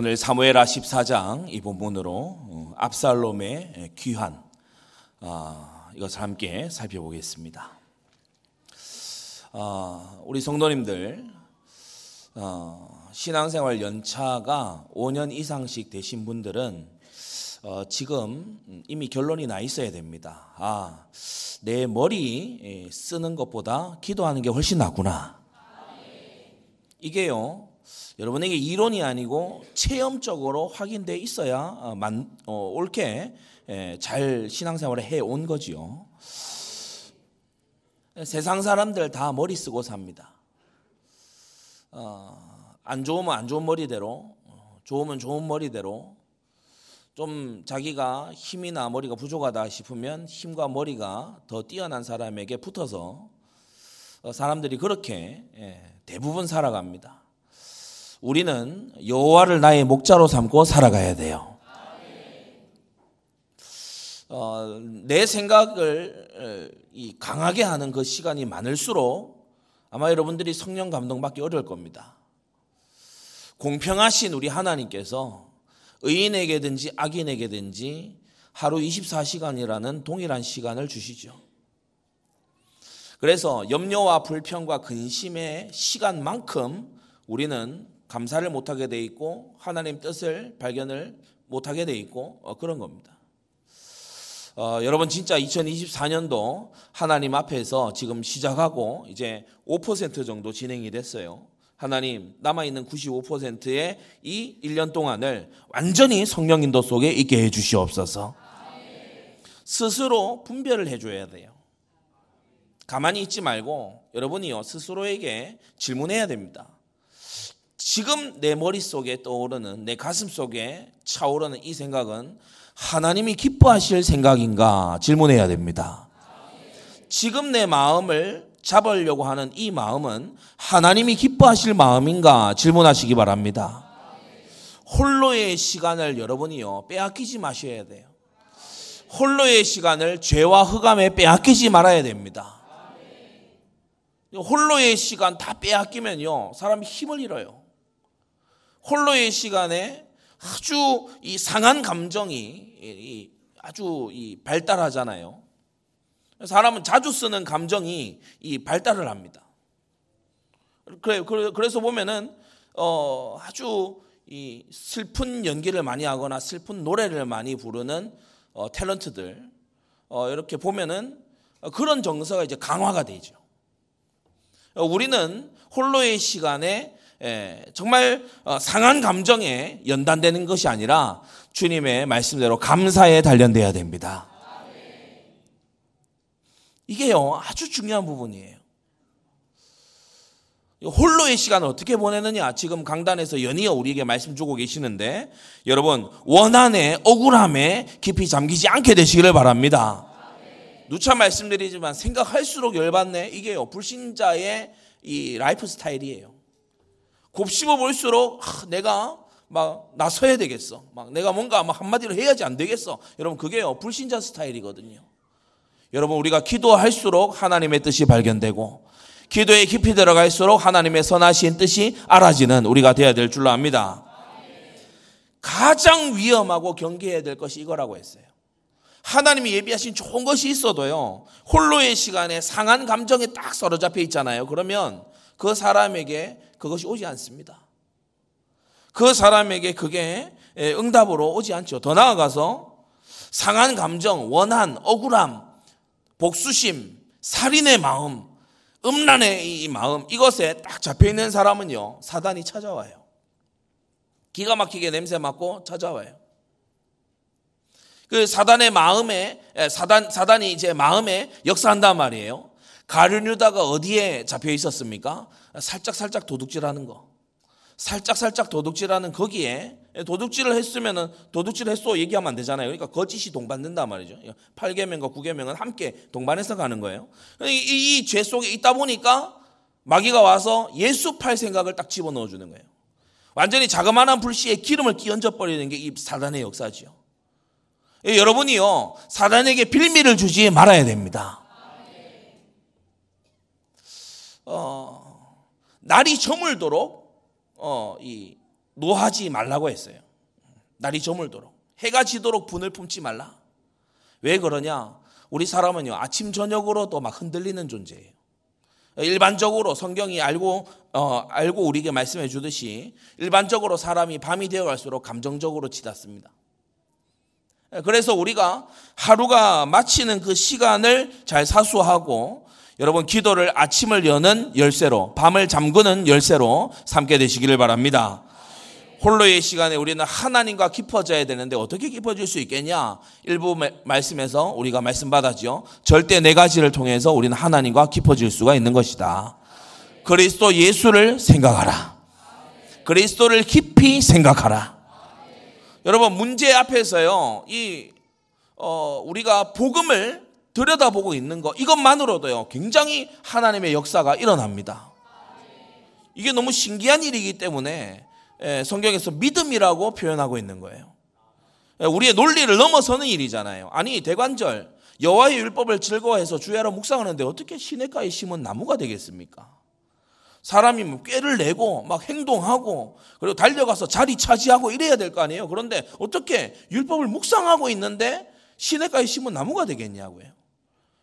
오늘 사무엘하 14장 이 본문으로 어, 압살롬의 귀환 아, 이것을 함께 살펴보겠습니다. 아, 우리 성도님들 어, 신앙생활 연차가 5년 이상씩 되신 분들은 어, 지금 이미 결론이 나 있어야 됩니다. 아, 내 머리 쓰는 것보다 기도하는 게 훨씬 낫구나. 이게요. 여러분에게 이론이 아니고 체험적으로 확인돼 있어야 어, 만, 어, 옳게 에, 잘 신앙생활을 해온 거지요. 세상 사람들 다 머리 쓰고 삽니다. 어, 안 좋으면 안 좋은 머리대로, 어, 좋으면 좋은 머리대로, 좀 자기가 힘이나 머리가 부족하다 싶으면 힘과 머리가 더 뛰어난 사람에게 붙어서 어, 사람들이 그렇게 예, 대부분 살아갑니다. 우리는 여호와를 나의 목자로 삼고 살아가야 돼요. 어, 내 생각을 어, 강하게 하는 그 시간이 많을수록 아마 여러분들이 성령 감동받기 어려울 겁니다. 공평하신 우리 하나님께서 의인에게든지 악인에게든지 하루 24시간이라는 동일한 시간을 주시죠. 그래서 염려와 불평과 근심의 시간만큼 우리는 감사를 못하게 돼 있고 하나님 뜻을 발견을 못하게 돼 있고 어, 그런 겁니다. 어, 여러분 진짜 2024년도 하나님 앞에서 지금 시작하고 이제 5% 정도 진행이 됐어요. 하나님 남아있는 95%의 이 1년 동안을 완전히 성령 인도 속에 있게 해 주시옵소서. 스스로 분별을 해줘야 돼요. 가만히 있지 말고 여러분이요 스스로에게 질문해야 됩니다. 지금 내 머릿속에 떠오르는 내 가슴 속에 차오르는 이 생각은 하나님이 기뻐하실 생각인가 질문해야 됩니다. 지금 내 마음을 잡으려고 하는 이 마음은 하나님이 기뻐하실 마음인가 질문하시기 바랍니다. 홀로의 시간을 여러분이요 빼앗기지 마셔야 돼요. 홀로의 시간을 죄와 흑암에 빼앗기지 말아야 됩니다. 홀로의 시간 다 빼앗기면요 사람이 힘을 잃어요. 홀로의 시간에 아주 이 상한 감정이 아주 이 발달하잖아요. 사람은 자주 쓰는 감정이 이 발달을 합니다. 그래 그래서 보면은 어 아주 이 슬픈 연기를 많이 하거나 슬픈 노래를 많이 부르는 어 탤런트들 어 이렇게 보면은 그런 정서가 이제 강화가 되죠. 우리는 홀로의 시간에 예, 정말 어, 상한 감정에 연단되는 것이 아니라 주님의 말씀대로 감사에 단련돼야 됩니다. 이게요 아주 중요한 부분이에요. 홀로의 시간을 어떻게 보내느냐 지금 강단에서 연이어 우리에게 말씀 주고 계시는데 여러분 원한에 억울함에 깊이 잠기지 않게 되시기를 바랍니다. 누차 말씀드리지만 생각할수록 열받네 이게요 불신자의 이 라이프 스타일이에요. 곱씹어 볼수록 아, 내가 막 나서야 되겠어. 막 내가 뭔가 막 한마디로 해야지 안 되겠어. 여러분 그게요 불신자 스타일이거든요. 여러분 우리가 기도할수록 하나님의 뜻이 발견되고 기도에 깊이 들어갈수록 하나님의 선하신 뜻이 알아지는 우리가 되어야 될 줄로 압니다. 가장 위험하고 경계해야 될 것이 이거라고 했어요. 하나님이 예비하신 좋은 것이 있어도요, 홀로의 시간에 상한 감정에 딱 사로잡혀 있잖아요. 그러면 그 사람에게 그것이 오지 않습니다. 그 사람에게 그게 응답으로 오지 않죠. 더 나아가서 상한 감정, 원한, 억울함, 복수심, 살인의 마음, 음란의 이 마음, 이것에 딱 잡혀 있는 사람은요, 사단이 찾아와요. 기가 막히게 냄새 맡고 찾아와요. 그 사단의 마음에, 사단, 사단이 이제 마음에 역사한단 말이에요. 가룟유다가 어디에 잡혀 있었습니까? 살짝 살짝 도둑질하는 거. 살짝 살짝 도둑질하는 거기에 도둑질을 했으면은 도둑질 했어 얘기하면 안 되잖아요. 그러니까 거짓이 동반된단 말이죠. 8계명과 9계명은 함께 동반해서 가는 거예요. 이죄 속에 있다 보니까 마귀가 와서 예수 팔 생각을 딱 집어넣어 주는 거예요. 완전히 자그마한 불씨에 기름을 끼얹어 버리는 게 이 사단의 역사지요. 여러분이요 사단에게 빌미를 주지 말아야 됩니다. 어, 날이 저물도록 어, 이 노하지 말라고 했어요. 날이 저물도록. 해가 지도록 분을 품지 말라. 왜 그러냐? 우리 사람은요, 아침, 저녁으로도 막 흔들리는 존재예요. 일반적으로 성경이 알고, 어, 알고 우리에게 말씀해 주듯이 일반적으로 사람이 밤이 되어 갈수록 감정적으로 치닫습니다. 그래서 우리가 하루가 마치는 그 시간을 잘 사수하고 여러분 기도를 아침을 여는 열쇠로 밤을 잠그는 열쇠로 삼게 되시기를 바랍니다. 홀로의 시간에 우리는 하나님과 깊어져야 되는데 어떻게 깊어질 수 있겠냐? 일부 말씀에서 우리가 말씀 받았죠. 절대 네 가지를 통해서 우리는 하나님과 깊어질 수가 있는 것이다. 그리스도 예수를 생각하라. 그리스도를 깊이 생각하라. 여러분 문제 앞에서요. 이 어, 우리가 복음을 들여다보고 있는 것 이것만으로도요. 굉장히 하나님의 역사가 일어납니다. 이게 너무 신기한 일이기 때문에 예, 성경에서 믿음이라고 표현하고 있는 거예요. 예, 우리의 논리를 넘어서는 일이잖아요. 아니 대관절 여호와의 율법을 즐거워해서 주야로 묵상하는데 어떻게 시냇가에 심은 나무가 되겠습니까? 사람이 뭐 꾀를 내고 막 행동하고 그리고 달려가서 자리 차지하고 이래야 될 거 아니에요. 그런데 어떻게 율법을 묵상하고 있는데 시냇가에 심은 나무가 되겠냐고요.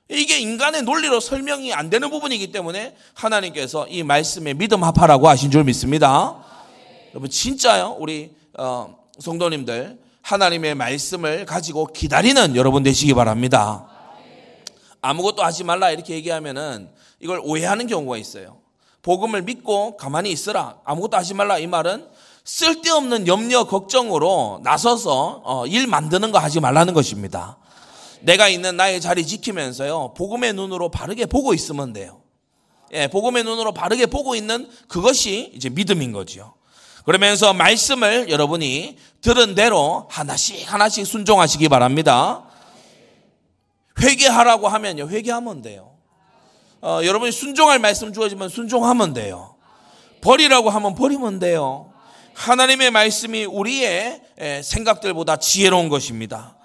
이게 인간의 논리로 설명이 안 되는 부분이기 때문에 하나님께서 이 말씀에 믿음 합하라고 하신 줄 믿습니다. 여러분 진짜요? 우리 어, 성도님들 하나님의 말씀을 가지고 기다리는 여러분 되시기 바랍니다. 아무것도 하지 말라 이렇게 얘기하면은 이걸 오해하는 경우가 있어요. 복음을 믿고 가만히 있으라. 아무것도 하지 말라 이 말은 쓸데없는 염려 걱정으로 나서서 어, 일 만드는 거 하지 말라는 것입니다. 내가 있는 나의 자리 지키면서요. 복음의 눈으로 바르게 보고 있으면 돼요. 예, 복음의 눈으로 바르게 보고 있는 그것이 이제 믿음인 거지요. 그러면서 말씀을 여러분이 들은 대로 하나씩 하나씩 순종하시기 바랍니다. 회개하라고 하면요. 회개하면 돼요. 어, 여러분이 순종할 말씀 주어지면 순종하면 돼요. 버리라고 하면 버리면 돼요. 하나님의 말씀이 우리의 생각들보다 지혜로운 것입니다.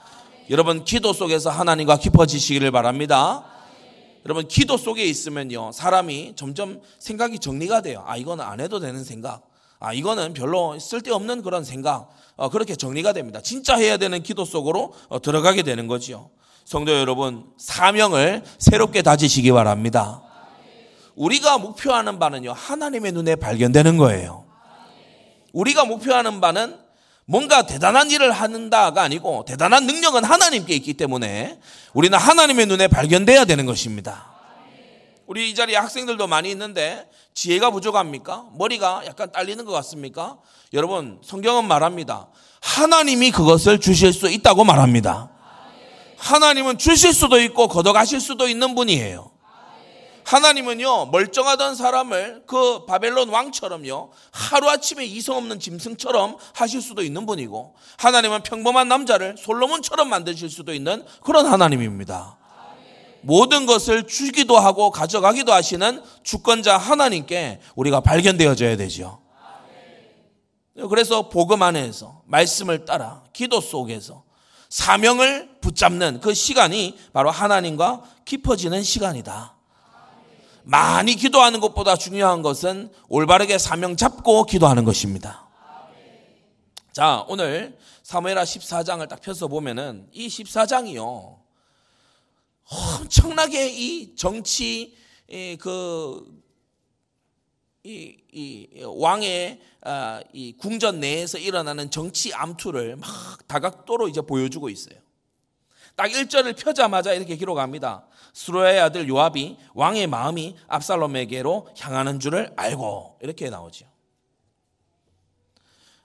여러분 기도 속에서 하나님과 깊어지시기를 바랍니다. 여러분 기도 속에 있으면요 사람이 점점 생각이 정리가 돼요. 아 이거는 안 해도 되는 생각. 아, 이거는 별로 쓸데없는 그런 생각, 어, 그렇게 정리가 됩니다. 진짜 해야 되는 기도 속으로 어, 들어가게 되는 거지요. 성도 여러분, 사명을 새롭게 다지시기 바랍니다. 우리가 목표하는 바는요, 하나님의 눈에 발견되는 거예요. 우리가 목표하는 바는 뭔가 대단한 일을 하는다가 아니고 대단한 능력은 하나님께 있기 때문에 우리는 하나님의 눈에 발견돼야 되는 것입니다. 우리 이 자리에 학생들도 많이 있는데 지혜가 부족합니까? 머리가 약간 딸리는 것 같습니까? 여러분, 성경은 말합니다. 하나님이 그것을 주실 수 있다고 말합니다. 하나님은 주실 수도 있고 걷어가실 수도 있는 분이에요. 하나님은요, 멀쩡하던 사람을 그 바벨론 왕처럼요, 하루아침에 이성 없는 짐승처럼 하실 수도 있는 분이고, 하나님은 평범한 남자를 솔로몬처럼 만드실 수도 있는 그런 하나님입니다. 모든 것을 주기도 하고 가져가기도 하시는 주권자 하나님께 우리가 발견되어져야 되죠. 그래서 복음 안에서 말씀을 따라 기도 속에서 사명을 붙잡는 그 시간이 바로 하나님과 깊어지는 시간이다. 많이 기도하는 것보다 중요한 것은 올바르게 사명 잡고 기도하는 것입니다. 자, 오늘 사무엘하 14장을 딱 펴서 보면은 이 14장이요. 엄청나게 이 정치 그 이, 이 왕의 아, 이 궁전 내에서 일어나는 정치 암투를 막 다각도로 이제 보여주고 있어요. 딱 1절을 펴자마자 이렇게 기록합니다. 수로의 아들 요압이 왕의 마음이 압살롬에게로 향하는 줄을 알고 이렇게 나오죠.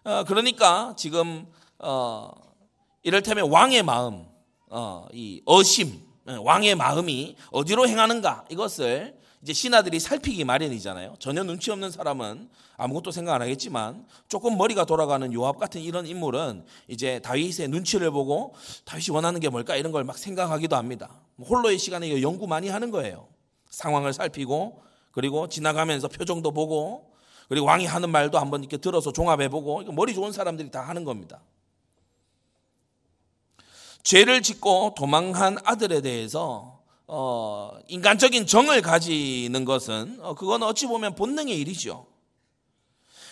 어, 그러니까 지금 어, 이를테면 왕의 마음, 어, 이 어심, 예, 왕의 마음이 어디로 행하는가 이것을 이제 신하들이 살피기 마련이잖아요. 전혀 눈치 없는 사람은 아무것도 생각 안 하겠지만 조금 머리가 돌아가는 요압 같은 이런 인물은 이제 다윗의 눈치를 보고 다윗이 원하는 게 뭘까 이런 걸 막 생각하기도 합니다. 뭐 홀로의 시간에 연구 많이 하는 거예요. 상황을 살피고 그리고 지나가면서 표정도 보고 그리고 왕이 하는 말도 한번 이렇게 들어서 종합해 보고 머리 좋은 사람들이 다 하는 겁니다. 죄를 짓고 도망한 아들에 대해서 어, 인간적인 정을 가지는 것은 어, 그건 어찌 보면 본능의 일이죠.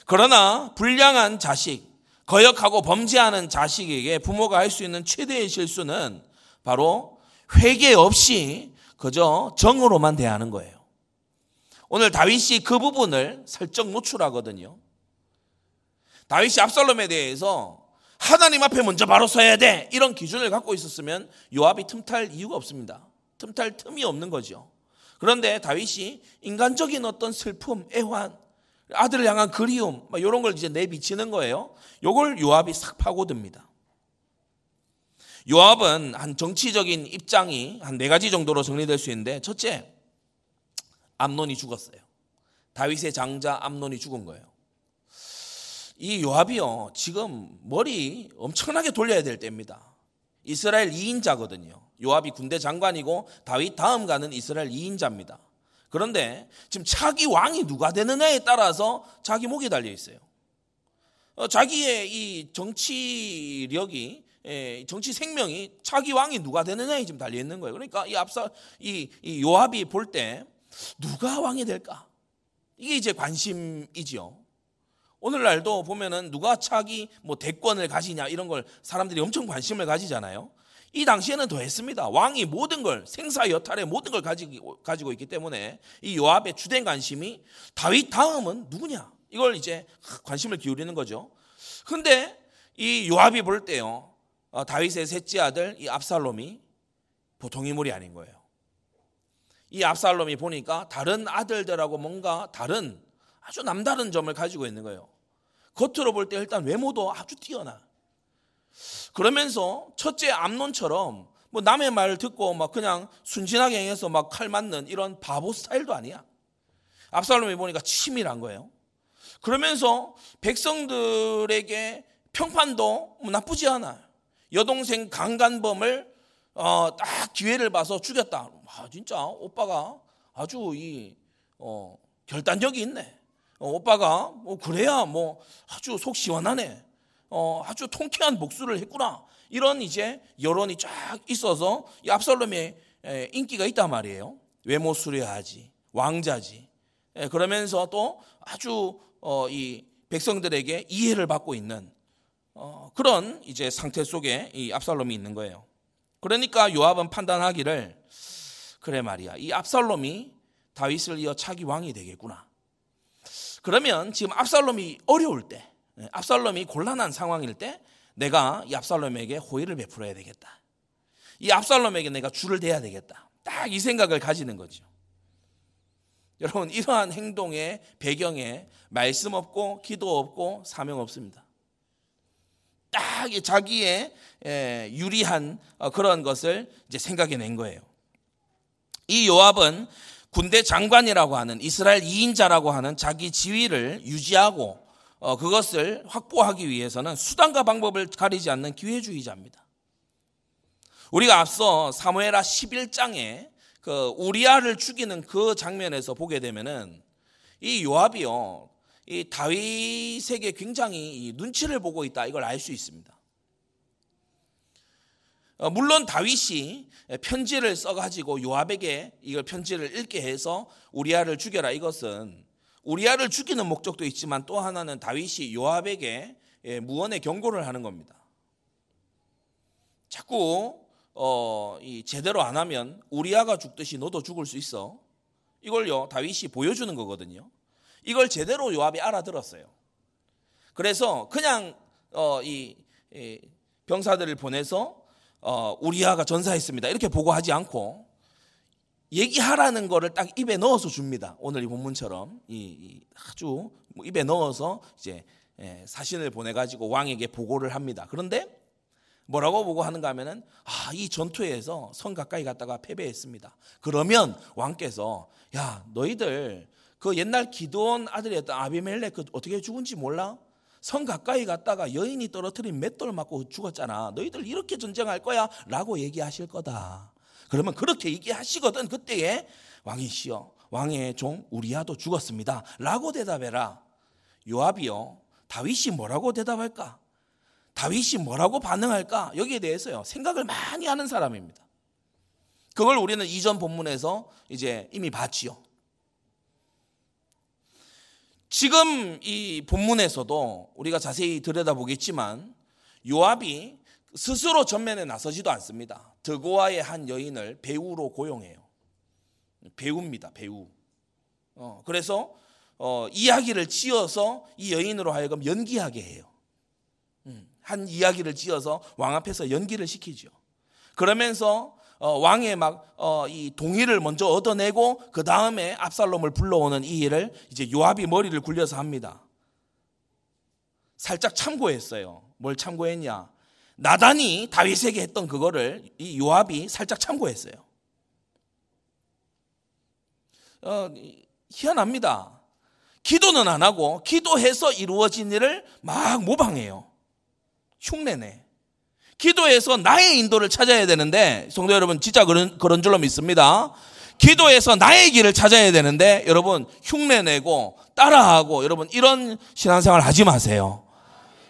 그러나 불량한 자식, 거역하고 범죄하는 자식에게 부모가 할 수 있는 최대의 실수는 바로 회개 없이 그저 정으로만 대하는 거예요. 오늘 다윗이 그 부분을 살짝 노출하거든요. 다윗이 압살롬에 대해서 하나님 앞에 먼저 바로 서야 돼. 이런 기준을 갖고 있었으면 요압이 틈탈 이유가 없습니다. 틈탈 틈이 없는 거죠. 그런데 다윗이 인간적인 어떤 슬픔, 애환, 아들을 향한 그리움, 이런 걸 이제 내비치는 거예요. 요걸 요압이 싹 파고듭니다. 요압은 한 정치적인 입장이 한 네 가지 정도로 정리될 수 있는데 첫째, 암논이 죽었어요. 다윗의 장자 암논이 죽은 거예요. 이 요압이요, 지금 머리 엄청나게 돌려야 될 때입니다. 이스라엘 2인자거든요. 요압이 군대 장관이고 다윗 다음 가는 이스라엘 2인자입니다. 그런데 지금 차기 왕이 누가 되느냐에 따라서 자기 목이 달려 있어요. 어, 자기의 이 정치력이 예, 정치 생명이 차기 왕이 누가 되느냐에 지금 달려 있는 거예요. 그러니까 이 앞서 이, 이 요압이 볼 때 누가 왕이 될까? 이게 이제 관심이지요. 오늘날도 보면은 누가 차기 뭐 대권을 가지냐 이런 걸 사람들이 엄청 관심을 가지잖아요. 이 당시에는 더 했습니다. 왕이 모든 걸 생사 여탈의 모든 걸 가지고 가지고 있기 때문에 이 요압의 주된 관심이 다윗 다음은 누구냐? 이걸 이제 관심을 기울이는 거죠. 근데 이 요압이 볼 때요. 어, 다윗의 셋째 아들 이 압살롬이 보통 인물이 아닌 거예요. 이 압살롬이 보니까 다른 아들들하고 뭔가 다른 아주 남다른 점을 가지고 있는 거예요. 겉으로 볼 때 일단 외모도 아주 뛰어나. 그러면서 첫째 암론처럼 뭐 남의 말 듣고 막 그냥 순진하게 행해서 막 칼 맞는 이런 바보 스타일도 아니야. 압살롬이 보니까 치밀한 거예요. 그러면서 백성들에게 평판도 뭐 나쁘지 않아. 여동생 강간범을 어, 딱 기회를 봐서 죽였다. 아, 진짜 오빠가 아주 이 어, 결단력이 있네. 어, 오빠가 뭐 그래야 뭐 아주 속 시원하네. 어, 아주 통쾌한 복수를 했구나. 이런 이제 여론이 쫙 있어서 이 압살롬의 인기가 있단 말이에요. 외모 수려하지, 왕자지. 예, 그러면서 또 아주 어, 이 백성들에게 이해를 받고 있는 어, 그런 이제 상태 속에 이 압살롬이 있는 거예요. 그러니까 요압은 판단하기를 그래 말이야. 이 압살롬이 다윗을 이어 차기 왕이 되겠구나. 그러면 지금 압살롬이 어려울 때, 예, 압살롬이 곤란한 상황일 때 내가 이 압살롬에게 호의를 베풀어야 되겠다. 이 압살롬에게 내가 줄을 대야 되겠다. 딱 이 생각을 가지는 거죠. 여러분 이러한 행동의 배경에 말씀 없고 기도 없고 사명 없습니다. 딱 자기의 예, 유리한 어, 그런 것을 이제 생각해 낸 거예요. 이 요압은 군대 장관이라고 하는 이스라엘 2인자라고 하는 자기 지위를 유지하고 어, 그것을 확보하기 위해서는 수단과 방법을 가리지 않는 기회주의자입니다. 우리가 앞서 사무엘하 11장에 그 우리아를 죽이는 그 장면에서 보게 되면은 이 요압이요. 이 다윗에게 굉장히 눈치를 보고 있다 이걸 알 수 있습니다. 어, 물론 다윗이 편지를 써가지고 요압에게 이걸 편지를 읽게 해서 우리아를 죽여라 이것은 우리아를 죽이는 목적도 있지만 또 하나는 다윗이 요압에게 예, 무언의 경고를 하는 겁니다. 자꾸 어, 이 제대로 안 하면 우리아가 죽듯이 너도 죽을 수 있어. 이걸요 다윗이 보여주는 거거든요. 이걸 제대로 요압이 알아들었어요. 그래서 그냥 어, 이, 이 병사들을 보내서 어, 우리아가 전사했습니다. 이렇게 보고하지 않고 얘기하라는 거를 딱 입에 넣어서 줍니다. 오늘 이 본문처럼 이, 이 아주 뭐 입에 넣어서 이제 예, 사신을 보내가지고 왕에게 보고를 합니다. 그런데 뭐라고 보고하는가 하면은 아, 이 전투에서 성 가까이 갔다가 패배했습니다. 그러면 왕께서 야 너희들 그 옛날 기도원 아들이었던 아비멜렉 그 어떻게 죽은지 몰라? 성 가까이 갔다가 여인이 떨어뜨린 맷돌 맞고 죽었잖아. 너희들 이렇게 전쟁할 거야? 라고 얘기하실 거다. 그러면 그렇게 얘기하시거든. 그때에 왕이시여, 왕의 종 우리야도 죽었습니다. 라고 대답해라. 요압이요. 다윗이 뭐라고 대답할까? 다윗이 뭐라고 반응할까? 여기에 대해서요. 생각을 많이 하는 사람입니다. 그걸 우리는 이전 본문에서 이제 이미 봤지요. 지금 이 본문에서도 우리가 자세히 들여다보겠지만 요압이 스스로 전면에 나서지도 않습니다. 드고아의 한 여인을 배우로 고용해요. 배우입니다. 배우. 어, 그래서 어, 이야기를 지어서 이 여인으로 하여금 연기하게 해요. 음, 한 이야기를 지어서 왕 앞에서 연기를 시키죠. 그러면서 어, 왕의 막이 어, 동의를 먼저 얻어내고 그 다음에 압살롬을 불러오는 이 일을 이제 요압이 머리를 굴려서 합니다. 살짝 참고했어요. 뭘 참고했냐? 나단이 다윗에게 했던 그거를 이 요압이 살짝 참고했어요. 어, 희한합니다. 기도는 안 하고 기도해서 이루어진 일을 막 모방해요. 흉내내. 기도해서 나의 인도를 찾아야 되는데 성도 여러분 진짜 그런 그런 줄로 믿습니다. 기도해서 나의 길을 찾아야 되는데 여러분 흉내내고 따라하고 여러분 이런 신앙생활 하지 마세요.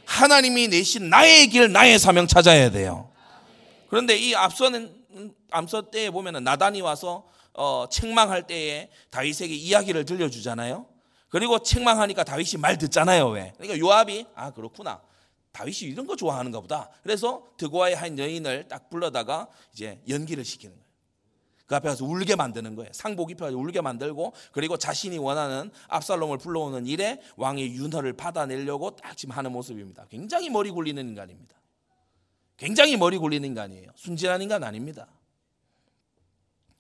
하나님이 내신 나의 길, 나의 사명 찾아야 돼요. 그런데 이 앞서는 암서 때에 보면은 나단이 와서 어, 책망할 때에 다윗에게 이야기를 들려주잖아요. 그리고 책망하니까 다윗이 말 듣잖아요. 왜? 그러니까 요압이 아 그렇구나. 다윗이 이런 거 좋아하는가 보다. 그래서 드고아의 한 여인을 딱 불러다가 이제 연기를 시키는 거예요. 그 앞에 가서 울게 만드는 거예요. 상복 입혀서 울게 만들고 그리고 자신이 원하는 압살롬을 불러오는 일에 왕의 윤허를 받아내려고 딱 지금 하는 모습입니다. 굉장히 머리 굴리는 인간입니다. 굉장히 머리 굴리는 인간이에요. 순진한 인간 아닙니다.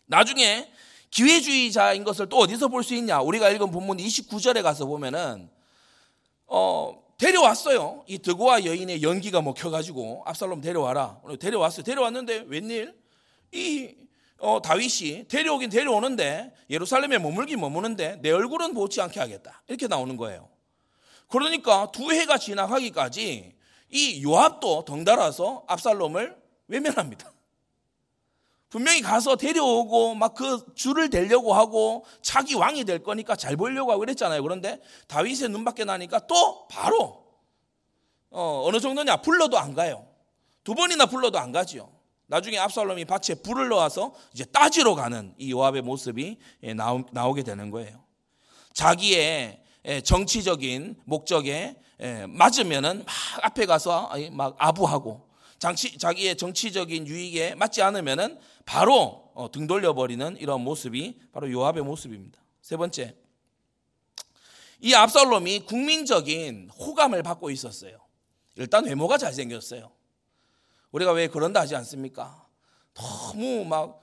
나중에 기회주의자인 것을 또 어디서 볼 수 있냐? 우리가 읽은 본문 29절에 가서 보면은 어 데려왔어요. 이 드고아 여인의 연기가 먹혀가지고 압살롬 데려와라. 데려왔어요. 데려왔는데 웬일? 이 어, 다윗이 데려오긴 데려오는데 예루살렘에 머물긴 머무는데 내 얼굴은 보지 않게 하겠다. 이렇게 나오는 거예요. 그러니까 두 해가 지나가기까지 이 요압도 덩달아서 압살롬을 외면합니다. 분명히 가서 데려오고 막 그 줄을 대려고 하고 자기 왕이 될 거니까 잘 보이려고 하고 그랬잖아요. 그런데 다윗의 눈밖에 나니까 또 바로 어, 어느 정도냐 불러도 안 가요. 두 번이나 불러도 안 가지요. 나중에 압살롬이 밭에 불을 넣어서 이제 따지러 가는 이 요압의 모습이 예, 나오게 되는 거예요. 자기의 예, 정치적인 목적에 예, 맞으면은 막 앞에 가서 막 아부하고 자기의 정치적인 유익에 맞지 않으면은 바로 어, 등 돌려버리는 이런 모습이 바로 요압의 모습입니다. 세 번째, 이 압살롬이 국민적인 호감을 받고 있었어요. 일단 외모가 잘생겼어요. 우리가 왜 그런다 하지 않습니까? 너무 막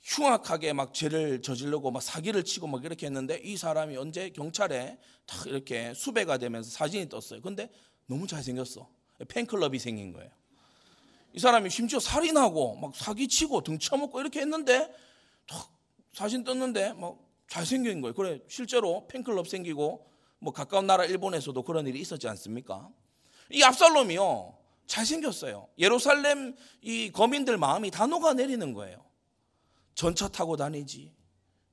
흉악하게 막 죄를 저지르고 막 사기를 치고 막 이렇게 했는데 이 사람이 언제 경찰에 딱 이렇게 수배가 되면서 사진이 떴어요. 근데 너무 잘생겼어. 팬클럽이 생긴 거예요. 이 사람이 심지어 살인하고 막 사기치고 등 쳐먹고 이렇게 했는데 탁 사진 떴는데 막 잘생긴 거예요. 그래 실제로 팬클럽 생기고 뭐 가까운 나라 일본에서도 그런 일이 있었지 않습니까? 이 압살롬이요 잘생겼어요. 예루살렘 이 거민들 마음이 다 녹아내리는 거예요. 전차 타고 다니지.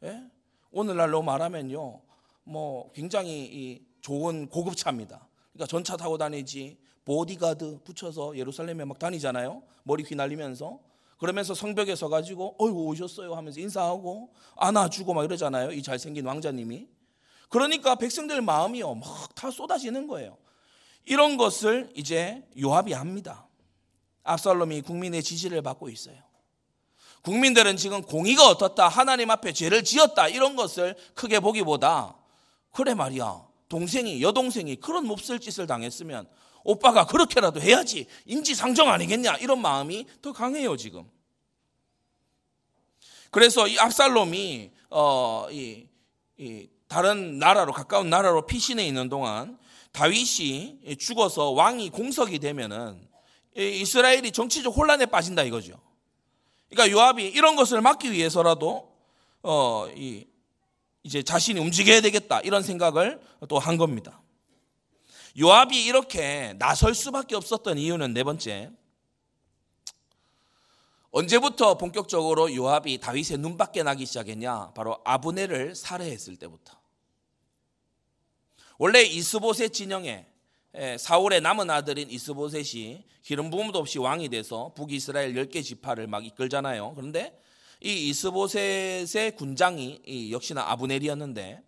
예? 오늘날로 말하면요 뭐 굉장히 좋은 고급차입니다. 그러니까 전차 타고 다니지. 보디가드 붙여서 예루살렘에 막 다니잖아요. 머리 휘날리면서. 그러면서 성벽에 서 가지고, 어이구, 오셨어요 하면서 인사하고, 안아주고 막 이러잖아요. 이 잘생긴 왕자님이. 그러니까 백성들 마음이요. 막 다 쏟아지는 거예요. 이런 것을 이제 요압이 합니다. 압살롬이 국민의 지지를 받고 있어요. 국민들은 지금 공의가 어떻다, 하나님 앞에 죄를 지었다, 이런 것을 크게 보기보다, 그래 말이야. 동생이, 여동생이 그런 몹쓸 짓을 당했으면 오빠가 그렇게라도 해야지. 인지상정 아니겠냐. 이런 마음이 더 강해요, 지금. 그래서 이 압살롬이, 어, 이, 이 다른 나라로, 가까운 나라로 피신해 있는 동안 다윗이 죽어서 왕이 공석이 되면은 이스라엘이 정치적 혼란에 빠진다 이거죠. 그러니까 요압이 이런 것을 막기 위해서라도 어, 이, 이제 자신이 움직여야 되겠다 이런 생각을 또 한 겁니다. 요압이 이렇게 나설 수밖에 없었던 이유는 네 번째. 언제부터 본격적으로 요압이 다윗의 눈밖에 나기 시작했냐? 바로 아브네를 살해했을 때부터. 원래 이스보셋 진영에 사울의 남은 아들인 이스보셋이 기름 부음도 없이 왕이 돼서 북이스라엘 10개 지파를 막 이끌잖아요. 그런데 이 이스보셋의 군장이 역시나 아브넬이었는데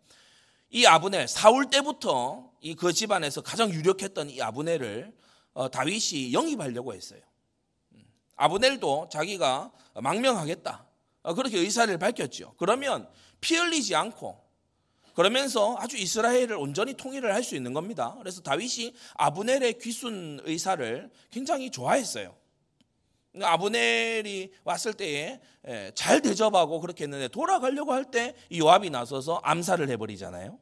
이 아브넬 사울 때부터 이 그 집안에서 가장 유력했던 이 아브넬을 어, 다윗이 영입하려고 했어요. 음, 아브넬도 자기가 망명하겠다. 어, 그렇게 의사를 밝혔죠. 그러면 피 흘리지 않고 그러면서 아주 이스라엘을 온전히 통일을 할 수 있는 겁니다. 그래서 다윗이 아브넬의 귀순 의사를 굉장히 좋아했어요. 아브넬이 왔을 때에 잘 대접하고 그렇게 했는데 돌아가려고 할때 요압이 나서서 암살을 해버리잖아요.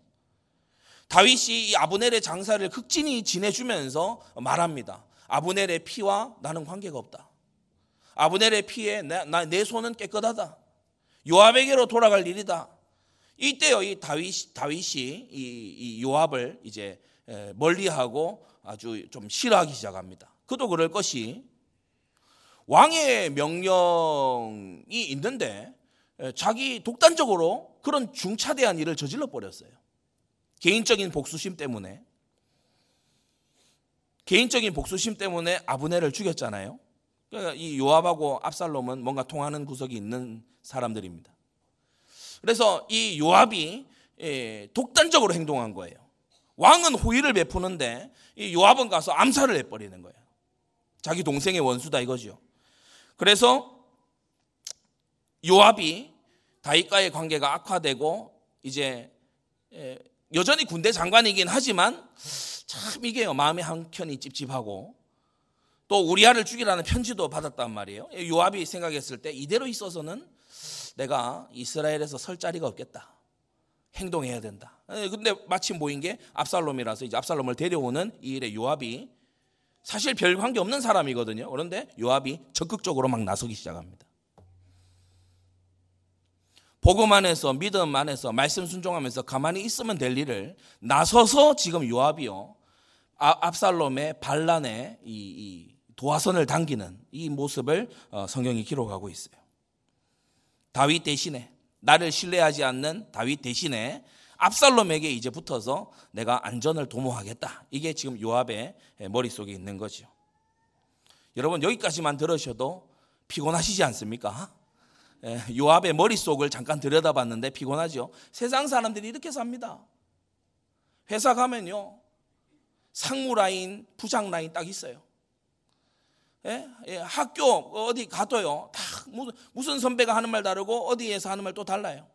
다윗이 이 아브넬의 장사를 극진히 지내주면서 말합니다. 아브넬의 피와 나는 관계가 없다. 아브넬의 피에 내, 내 손은 깨끗하다. 요압에게로 돌아갈 일이다. 이때요, 이 다윗, 다윗이 이, 이 요압을 이제 멀리하고 아주 좀 싫어하기 시작합니다. 그도 그럴 것이 왕의 명령이 있는데 자기 독단적으로 그런 중차대한 일을 저질러 버렸어요. 개인적인 복수심 때문에 개인적인 복수심 때문에 아브네를 죽였잖아요. 그러니까 이 요압하고 압살롬은 뭔가 통하는 구석이 있는 사람들입니다. 그래서 이 요압이 예, 독단적으로 행동한 거예요. 왕은 호의를 베푸는데 이 요압은 가서 암살을 해버리는 거예요. 자기 동생의 원수다 이거죠. 그래서 요압이 다윗과의 관계가 악화되고 이제 예, 여전히 군대 장관이긴 하지만 참 이게 마음의 한켠이 찝찝하고 또 우리아를 죽이라는 편지도 받았단 말이에요. 요압이 생각했을 때 이대로 있어서는 내가 이스라엘에서 설 자리가 없겠다. 행동해야 된다. 예, 근데 마침 보인 게 압살롬이라서 이제 압살롬을 데려오는 이 일에 요압이 사실 별 관계 없는 사람이거든요. 그런데 요압이 적극적으로 막 나서기 시작합니다. 복음 안에서 믿음 안에서 말씀 순종하면서 가만히 있으면 될 일을 나서서 지금 요압이요 아, 압살롬의 반란에 이, 이 도화선을 당기는 이 모습을 어, 성경이 기록하고 있어요. 다윗 대신에 나를 신뢰하지 않는 다윗 대신에 압살롬에게 이제 붙어서 내가 안전을 도모하겠다. 이게 지금 요압의 머릿속에 있는 거죠. 여러분 여기까지만 들으셔도 피곤하시지 않습니까? 요압의 머릿속을 잠깐 들여다봤는데 피곤하죠. 세상 사람들이 이렇게 삽니다. 회사 가면요. 상무 라인, 부장 라인 딱 있어요. 예? 예, 학교 어디 가도요. 다 무슨, 무슨 선배가 하는 말 다르고 어디에서 하는 말 또 달라요.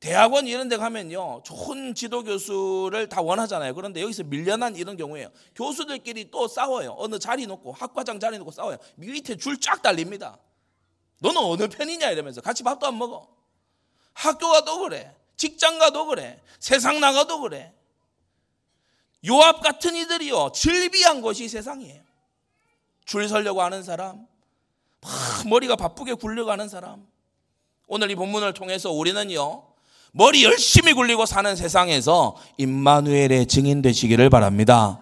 대학원 이런 데 가면요. 좋은 지도 교수를 다 원하잖아요. 그런데 여기서 밀려난 이런 경우에요. 교수들끼리 또 싸워요. 어느 자리 놓고 학과장 자리 놓고 싸워요. 밑에 줄 쫙 달립니다. 너는 어느 편이냐 이러면서 같이 밥도 안 먹어. 학교 가도 그래. 직장 가도 그래. 세상 나가도 그래. 요압 같은 이들이요. 즐비한 것이 세상이에요. 줄 서려고 하는 사람, 머리가 바쁘게 굴려가는 사람. 오늘 이 본문을 통해서 우리는요. 머리 열심히 굴리고 사는 세상에서 임마누엘의 증인 되시기를 바랍니다.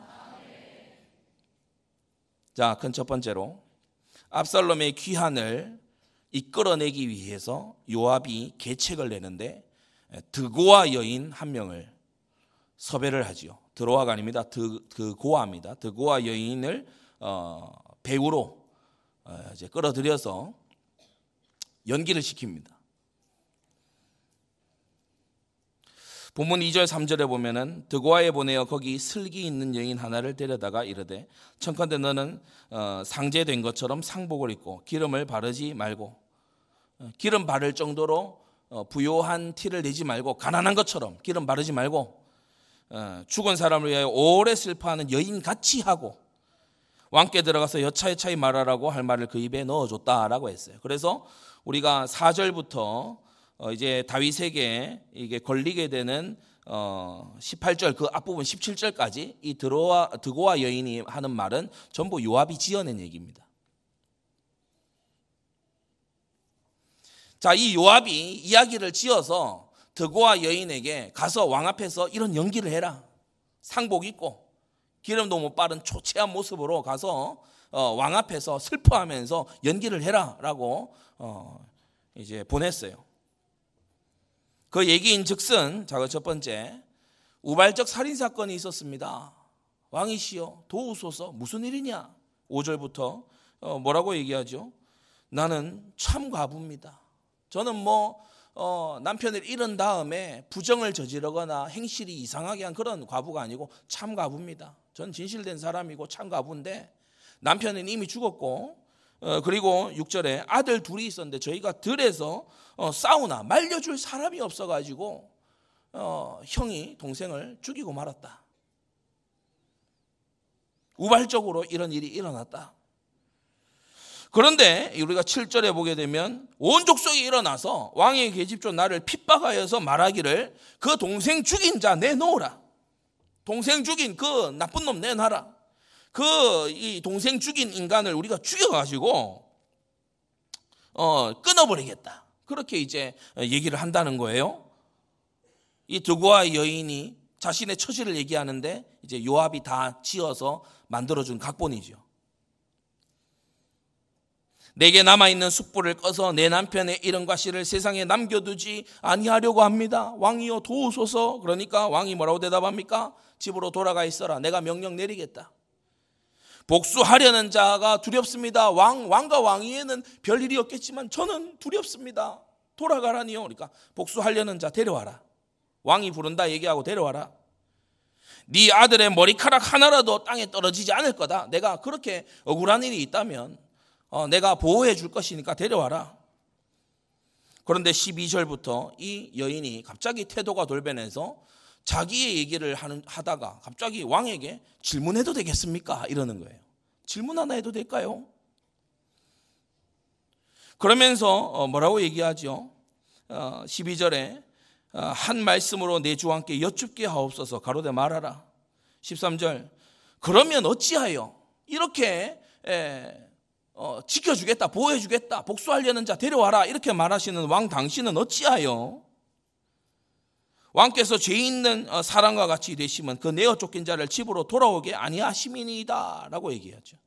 자, 큰 첫 번째로 압살롬의 귀환을 이끌어내기 위해서 요압이 계책을 내는데 드고아 여인 한 명을 섭외를 하지요. 드로아가 아닙니다. 드, 드고아입니다. 드고아 여인을 어, 배우로 어, 이제 끌어들여서 연기를 시킵니다. 본문 2절 3절에 보면은 드고아에 보내어 거기 슬기 있는 여인 하나를 데려다가 이르되 청컨대 너는 어, 상제된 것처럼 상복을 입고 기름을 바르지 말고 어, 기름 바를 정도로 어, 부요한 티를 내지 말고 가난한 것처럼 기름 바르지 말고 죽은 사람을 위하여 오래 슬퍼하는 여인 같이 하고 왕께 들어가서 여차여차히 말하라고 할 말을 그 입에 넣어줬다라고 했어요. 그래서 우리가 4절부터 어, 이제 다윗에게 이게 걸리게 되는 어 18절 그 앞부분 17절까지 이 드로와 드고와 여인이 하는 말은 전부 요압이 지어낸 얘기입니다. 자, 이 요압이 이야기를 지어서 드고와 여인에게 가서 왕 앞에서 이런 연기를 해라. 상복 입고 기름 도 못 바른 초췌한 모습으로 가서 어, 왕 앞에서 슬퍼하면서 연기를 해라라고 어, 이제 보냈어요. 그 얘기인 즉슨 자, 첫 번째 우발적 살인 사건이 있었습니다. 왕이시여 도우소서 무슨 일이냐? 5절부터 어, 뭐라고 얘기하죠? 나는 참 과부입니다. 저는 뭐 어, 남편을 잃은 다음에 부정을 저지르거나 행실이 이상하게 한 그런 과부가 아니고 참 과부입니다. 전 진실된 사람이고 참 과부인데 남편은 이미 죽었고 어, 그리고 6절에 아들 둘이 있었는데 저희가 들에서 어, 싸우나 말려줄 사람이 없어가지고 어, 형이 동생을 죽이고 말았다. 우발적으로 이런 일이 일어났다. 그런데 우리가 7절에 보게 되면 온 족속이 일어나서 왕의 계집종 나를 핍박하여서 말하기를 그 동생 죽인 자 내놓으라. 동생 죽인 그 나쁜 놈 내놔라. 그 이 동생 죽인 인간을 우리가 죽여가지고 어 끊어버리겠다. 그렇게 이제 얘기를 한다는 거예요. 이 드고아 여인이 자신의 처지를 얘기하는데 이제 요압이 다 지어서 만들어준 각본이죠. 내게 남아있는 숯불을 꺼서 내 남편의 이름과 씨를 세상에 남겨두지 아니하려고 합니다. 왕이여 도우소서. 그러니까 왕이 뭐라고 대답합니까? 집으로 돌아가 있어라. 내가 명령 내리겠다. 복수하려는 자가 두렵습니다. 왕, 왕과 왕위에는 별일이 없겠지만 저는 두렵습니다. 돌아가라니요. 그러니까 복수하려는 자 데려와라. 왕이 부른다 얘기하고 데려와라. 네 아들의 머리카락 하나라도 땅에 떨어지지 않을 거다. 내가 그렇게 억울한 일이 있다면 어, 내가 보호해 줄 것이니까 데려와라. 그런데 12절부터 이 여인이 갑자기 태도가 돌변해서 자기의 얘기를 하는, 하다가 갑자기 왕에게 질문해도 되겠습니까? 이러는 거예요. 질문 하나 해도 될까요? 그러면서 어, 뭐라고 얘기하죠? 12절에 어, 어, 한 말씀으로 내 주와 함께 여쭙게 하옵소서 가로되 말하라. 13절 그러면 어찌하여 이렇게 어, 지켜주겠다, 보호해주겠다, 복수하려는 자 데려와라 이렇게 말하시는 왕 당신은 어찌하여 왕께서 죄 있는 어, 사람과 같이 되시면 그 내어 쫓긴 자를 집으로 돌아오게 아니하시민이다라고 얘기하죠.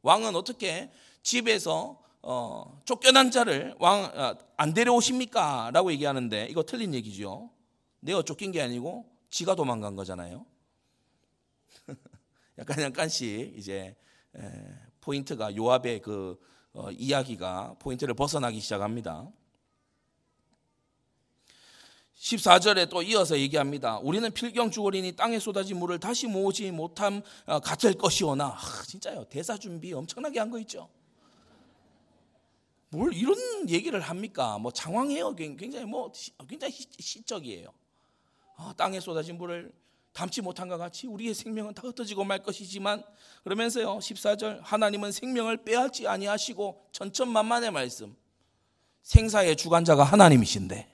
왕은 어떻게 집에서 어, 쫓겨난 자를 왕안 어, 데려오십니까?라고 얘기하는데 이거 틀린 얘기죠. 내어 쫓긴 게 아니고 지가 도망간 거잖아요. 약간 약간씩 이제 포인트가 요압의 그 어, 이야기가 포인트를 벗어나기 시작합니다. 14절에 또 이어서 얘기합니다. 우리는 필경 주거리니 땅에 쏟아진 물을 다시 모으지 못함 어, 같을 것이오나 아, 진짜요. 대사 준비 엄청나게 한 거 있죠. 뭘 이런 얘기를 합니까? 뭐 장황해요. 굉장히 뭐 굉장히 시적이에요. 아, 땅에 쏟아진 물을 담지 못한 것 같이 우리의 생명은 다 흩어지고 말 것이지만 그러면서요 14절 하나님은 생명을 빼앗지 아니하시고 천천만만의 말씀. 생사의 주관자가 하나님이신데.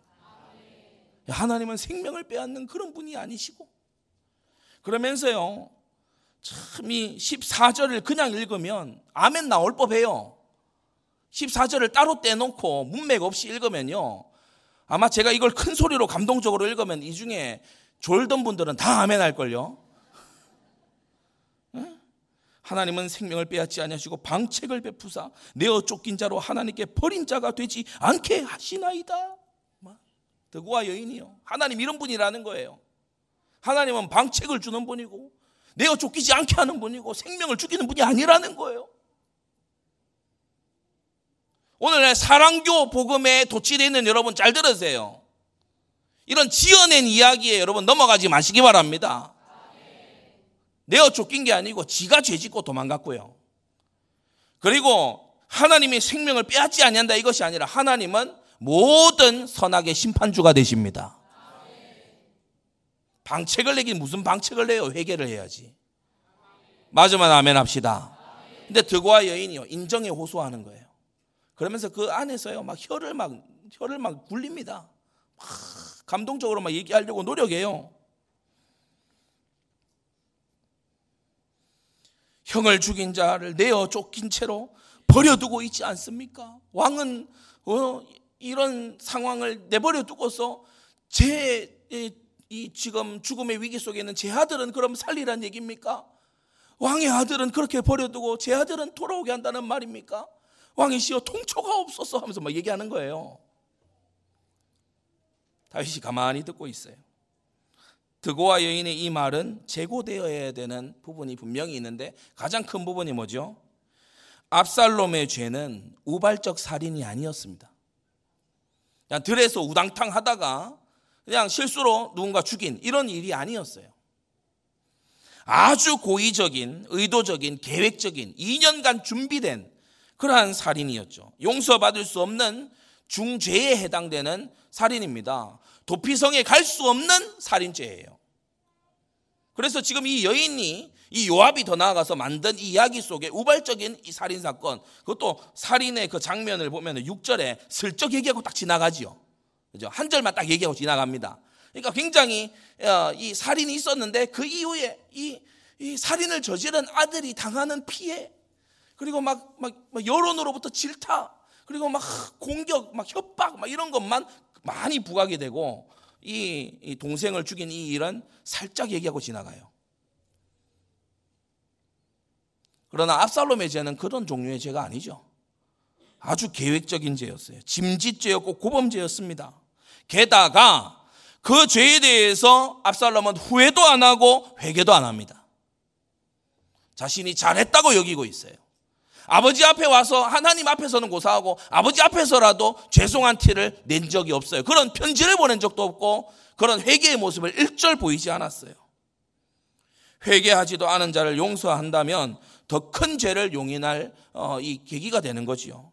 하나님은 생명을 빼앗는 그런 분이 아니시고. 그러면서요 참 이 14절을 그냥 읽으면 아멘 나올 법해요. 14절을 따로 떼놓고 문맥 없이 읽으면요 아마 제가 이걸 큰 소리로 감동적으로 읽으면 이 중에 졸던 분들은 다 아멘 할걸요. 하나님은 생명을 빼앗지 아니하시고 방책을 베푸사 내어 쫓긴 자로 하나님께 버린 자가 되지 않게 하시나이다. 드고와 여인이요. 하나님 이런 분이라는 거예요. 하나님은 방책을 주는 분이고 내어 쫓기지 않게 하는 분이고 생명을 죽이는 분이 아니라는 거예요. 오늘날 사랑교 복음에 도취되어 있는 여러분 잘 들으세요. 이런 지어낸 이야기에 여러분 넘어가지 마시기 바랍니다. 내어 쫓긴 게 아니고 지가 죄 짓고 도망갔고요. 그리고 하나님이 생명을 빼앗지 아니한다 이것이 아니라 하나님은 모든 선악의 심판주가 되십니다. 방책을 내긴 무슨 방책을 내요? 회개를 해야지. 맞으면 아멘 합시다. 근데 드고와 여인이요 인정에 호소하는 거예요. 그러면서 그 안에서요 막 혀를 막 혀를 막 굴립니다. 막 감동적으로 막 얘기하려고 노력해요. 형을 죽인 자를 내어 쫓긴 채로 버려두고 있지 않습니까? 왕은 어, 이런 상황을 내버려 두고서 제 이 지금 죽음의 위기 속에 있는 제 아들은 그럼 살리란 얘기입니까? 왕의 아들은 그렇게 버려두고 제 아들은 돌아오게 한다는 말입니까? 왕이시여 통초가 없어서 하면서 막 얘기하는 거예요. 다윗이 가만히 듣고 있어요. 드고와 여인의 이 말은 재고되어야 되는 부분이 분명히 있는데 가장 큰 부분이 뭐죠? 압살롬의 죄는 우발적 살인이 아니었습니다. 그냥 들에서 우당탕 하다가 그냥 실수로 누군가 죽인 이런 일이 아니었어요. 아주 고의적인, 의도적인, 계획적인 2년간 준비된 그러한 살인이었죠. 용서받을 수 없는 중죄에 해당되는 살인입니다. 도피성에 갈 수 없는 살인죄예요. 그래서 지금 이 여인이 이 요압이 더 나아가서 만든 이 이야기 속에 우발적인 이 살인 사건, 그것도 살인의 그 장면을 보면 6절에 슬쩍 얘기하고 딱 지나가지요. 그죠? 한 절만 딱 얘기하고 지나갑니다. 그러니까 굉장히 어, 이 살인이 있었는데 그 이후에 이, 이 살인을 저지른 아들이 당하는 피해, 그리고 막, 막, 막 여론으로부터 질타, 그리고 막 공격, 막 협박, 막 이런 것만 많이 부각이 되고 이, 이 동생을 죽인 이 일은 살짝 얘기하고 지나가요. 그러나 압살롬의 죄는 그런 종류의 죄가 아니죠. 아주 계획적인 죄였어요. 짐짓죄였고 고범죄였습니다. 게다가 그 죄에 대해서 압살롬은 후회도 안 하고 회개도 안 합니다. 자신이 잘했다고 여기고 있어요. 아버지 앞에 와서 하나님 앞에서는 고사하고 아버지 앞에서라도 죄송한 티를 낸 적이 없어요. 그런 편지를 보낸 적도 없고 그런 회개의 모습을 일절 보이지 않았어요. 회개하지도 않은 자를 용서한다면 더 큰 죄를 용인할 어, 이 계기가 되는 거지요.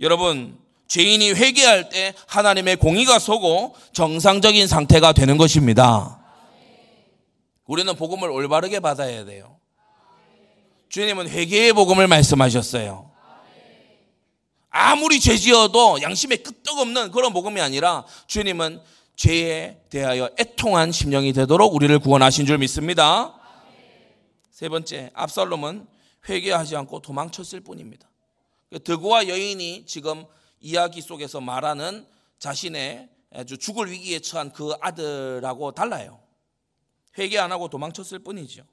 여러분, 죄인이 회개할 때 하나님의 공의가 서고 정상적인 상태가 되는 것입니다. 우리는 복음을 올바르게 받아야 돼요. 주님은 회개의 복음을 말씀하셨어요. 아무리 죄 지어도 양심에 끄떡없는 그런 복음이 아니라 주님은 죄에 대하여 애통한 심령이 되도록 우리를 구원하신 줄 믿습니다. 세 번째, 압살롬은 회개하지 않고 도망쳤을 뿐입니다. 드고와 여인이 지금 이야기 속에서 말하는 자신의 죽을 위기에 처한 그 아들하고 달라요. 회개 안 하고 도망쳤을 뿐이죠.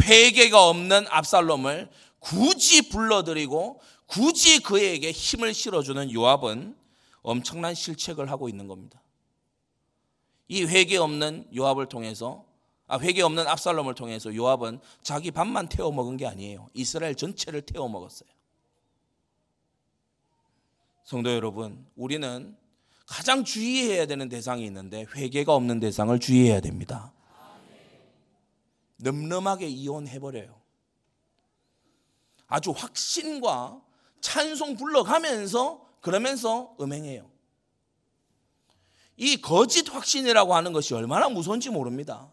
회개가 없는 압살롬을 굳이 불러들이고 굳이 그에게 힘을 실어주는 요압은 엄청난 실책을 하고 있는 겁니다. 이 회개 없는 요압을 통해서 아, 회개 없는 압살롬을 통해서 요압은 자기 밥만 태워 먹은 게 아니에요. 이스라엘 전체를 태워 먹었어요. 성도 여러분, 우리는 가장 주의해야 되는 대상이 있는데 회개가 없는 대상을 주의해야 됩니다. 늠름하게 이혼해버려요. 아주 확신과 찬송 불러가면서 그러면서 음행해요. 이 거짓 확신이라고 하는 것이 얼마나 무서운지 모릅니다.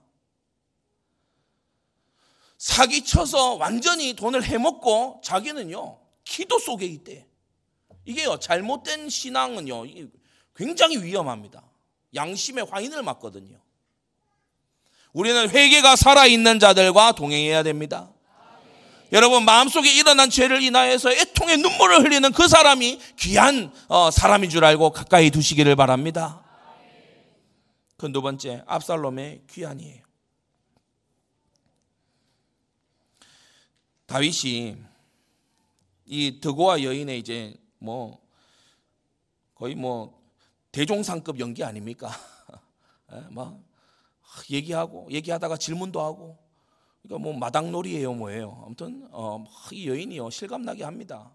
사기쳐서 완전히 돈을 해먹고 자기는요, 기도 속에 있대. 이게요, 잘못된 신앙은요, 굉장히 위험합니다. 양심의 화인을 맞거든요. 우리는 회개가 살아있는 자들과 동행해야 됩니다. 여러분 마음속에 일어난 죄를 인하여서 애통의 눈물을 흘리는 그 사람이 귀한 어, 사람인 줄 알고 가까이 두시기를 바랍니다. 그 두 번째 압살롬의 귀한이에요. 다윗이 이 드고와 여인의 이제 뭐 거의 뭐 대종상급 연기 아닙니까? 막 뭐 얘기하고 얘기하다가 질문도 하고 그러니까 뭐 마당놀이예요 뭐예요. 아무튼 어, 이 여인이요 실감나게 합니다.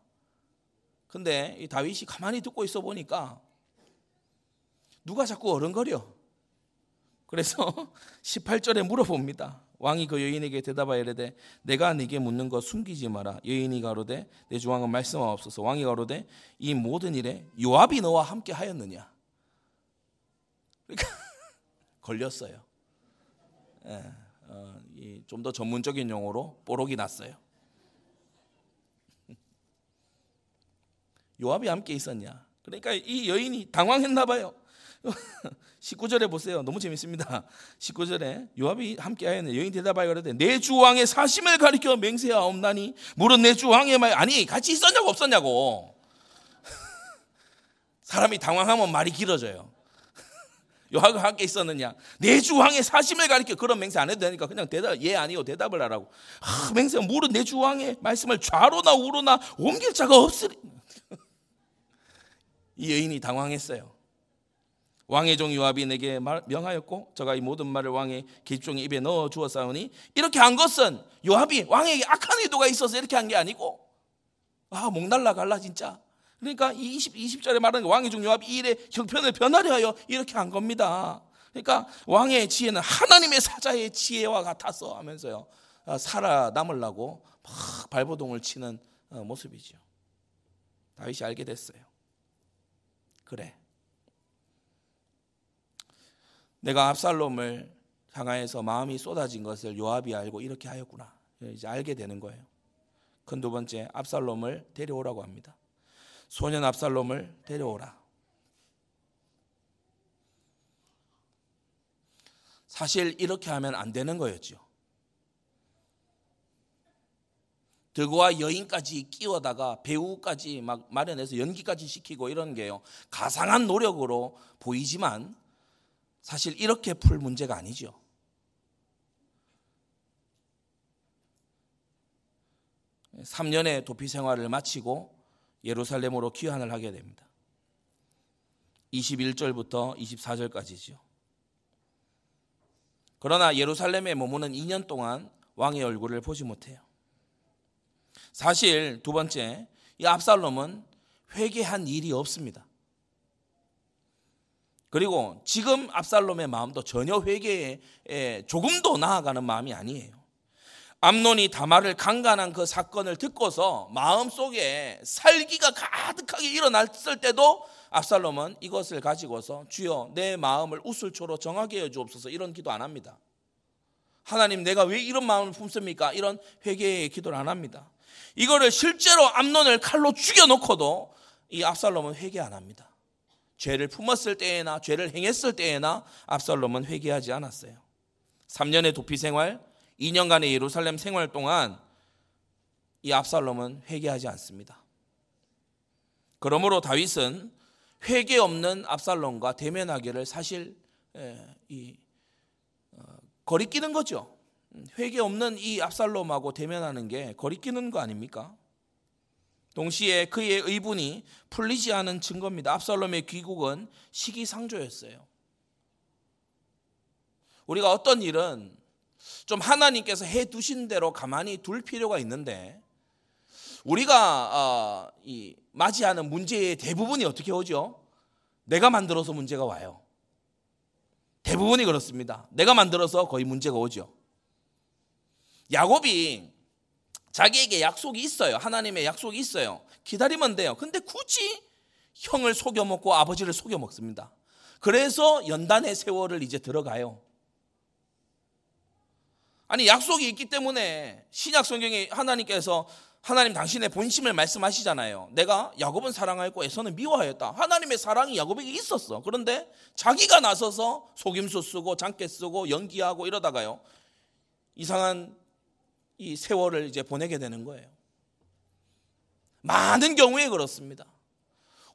근데 이 다윗이 가만히 듣고 있어 보니까 누가 자꾸 어른거려. 그래서 18절에 물어봅니다. 왕이 그 여인에게 대답하여 이르되 내가 네게 묻는 것 숨기지 마라. 여인이 가로되 내 주왕은 말씀하옵소서. 왕이 가로되 이 모든 일에 요압이 너와 함께 하였느냐. 그러니까 걸렸어요. 예, 어, 좀더 전문적인 용어로 뽀록이 났어요. 요압이 함께 있었냐? 그러니까 이 여인이 당황했나 봐요. 19절에 보세요. 너무 재밌습니다. 19절에 요압이 함께 하였네. 여인 대답하여 그러되 내 주 왕의 사심을 가리켜 맹세하옵나니 물은 내 주 왕의 말 아니 같이 있었냐고 없었냐고. 사람이 당황하면 말이 길어져요. 요하고 함께 있었느냐? 내 주 왕의 사심을 가리켜 그런 맹세 안 해도 되니까 그냥 대답 예 아니요 대답을 하라고. 아, 맹세 물은 내 주 왕의 말씀을 좌로나 우로나 옮길 자가 없으리. 이 여인이 당황했어요. 왕의 종 요압이 내게 명하였고 저가 이 모든 말을 왕의 계집종의 입에 넣어 주었사오니 이렇게 한 것은 요압이 왕에게 악한 의도가 있어서 이렇게 한 게 아니고 아 목날라 갈라 진짜 그러니까 20, 20절에 말하는 왕의 중 요압이 이 일에 형편을 변하려 하여 이렇게 한 겁니다. 그러니까 왕의 지혜는 하나님의 사자의 지혜와 같아서 하면서요. 아, 살아남으려고 막 발버둥을 치는 어, 모습이죠. 다윗이 알게 됐어요. 그래. 내가 압살롬을 향하여서 마음이 쏟아진 것을 요압이 알고 이렇게 하였구나. 이제 알게 되는 거예요. 큰두 번째 압살롬을 데려오라고 합니다. 소년 압살롬을 데려오라. 사실 이렇게 하면 안 되는 거였죠. 드고와 여인까지 끼워다가 배우까지 막 마련해서 연기까지 시키고 이런 게요. 가상한 노력으로 보이지만 사실 이렇게 풀 문제가 아니죠. 3년의 도피 생활을 마치고 예루살렘으로 귀환을 하게 됩니다. 21절부터 24절까지죠. 그러나 예루살렘에 머무는 2년 동안 왕의 얼굴을 보지 못해요. 사실 두 번째, 이 압살롬은 회개한 일이 없습니다. 그리고 지금 압살롬의 마음도 전혀 회개에 조금도 나아가는 마음이 아니에요. 암론이 다말을 강간한 그 사건을 듣고서 마음속에 살기가 가득하게 일어났을 때도 압살롬은 이것을 가지고서 주여 내 마음을 우슬초로 정하게 해 주옵소서 이런 기도 안 합니다. 하나님 내가 왜 이런 마음을 품습니까? 이런 회개의 기도를 안 합니다. 이거를 실제로 암론을 칼로 죽여놓고도 이 압살롬은 회개 안 합니다. 죄를 품었을 때에나 죄를 행했을 때에나 압살롬은 회개하지 않았어요. 3년의 도피 생활, 2년간의 예루살렘 생활 동안 이 압살롬은 회개하지 않습니다. 그러므로 다윗은 회개 없는 압살롬과 대면하기를 사실 이 어, 거리끼는 거죠. 회개 없는 이 압살롬하고 대면하는 게 거리끼는 거 아닙니까? 동시에 그의 의분이 풀리지 않은 증거입니다. 압살롬의 귀국은 시기상조였어요. 우리가 어떤 일은 좀 하나님께서 해 두신 대로 가만히 둘 필요가 있는데 우리가 어, 이 맞이하는 문제의 대부분이 어떻게 오죠? 내가 만들어서 문제가 와요. 대부분이 그렇습니다. 내가 만들어서 거의 문제가 오죠. 야곱이 자기에게 약속이 있어요. 하나님의 약속이 있어요. 기다리면 돼요. 근데 굳이 형을 속여 먹고 아버지를 속여 먹습니다. 그래서 연단의 세월을 이제 들어가요. 아니 약속이 있기 때문에 신약 성경에 하나님께서 하나님 당신의 본심을 말씀하시잖아요. 내가 야곱은 사랑하였고 에서는 미워하였다. 하나님의 사랑이 야곱에게 있었어. 그런데 자기가 나서서 속임수 쓰고 장깨 쓰고 연기하고 이러다가요. 이상한 이 세월을 이제 보내게 되는 거예요. 많은 경우에 그렇습니다.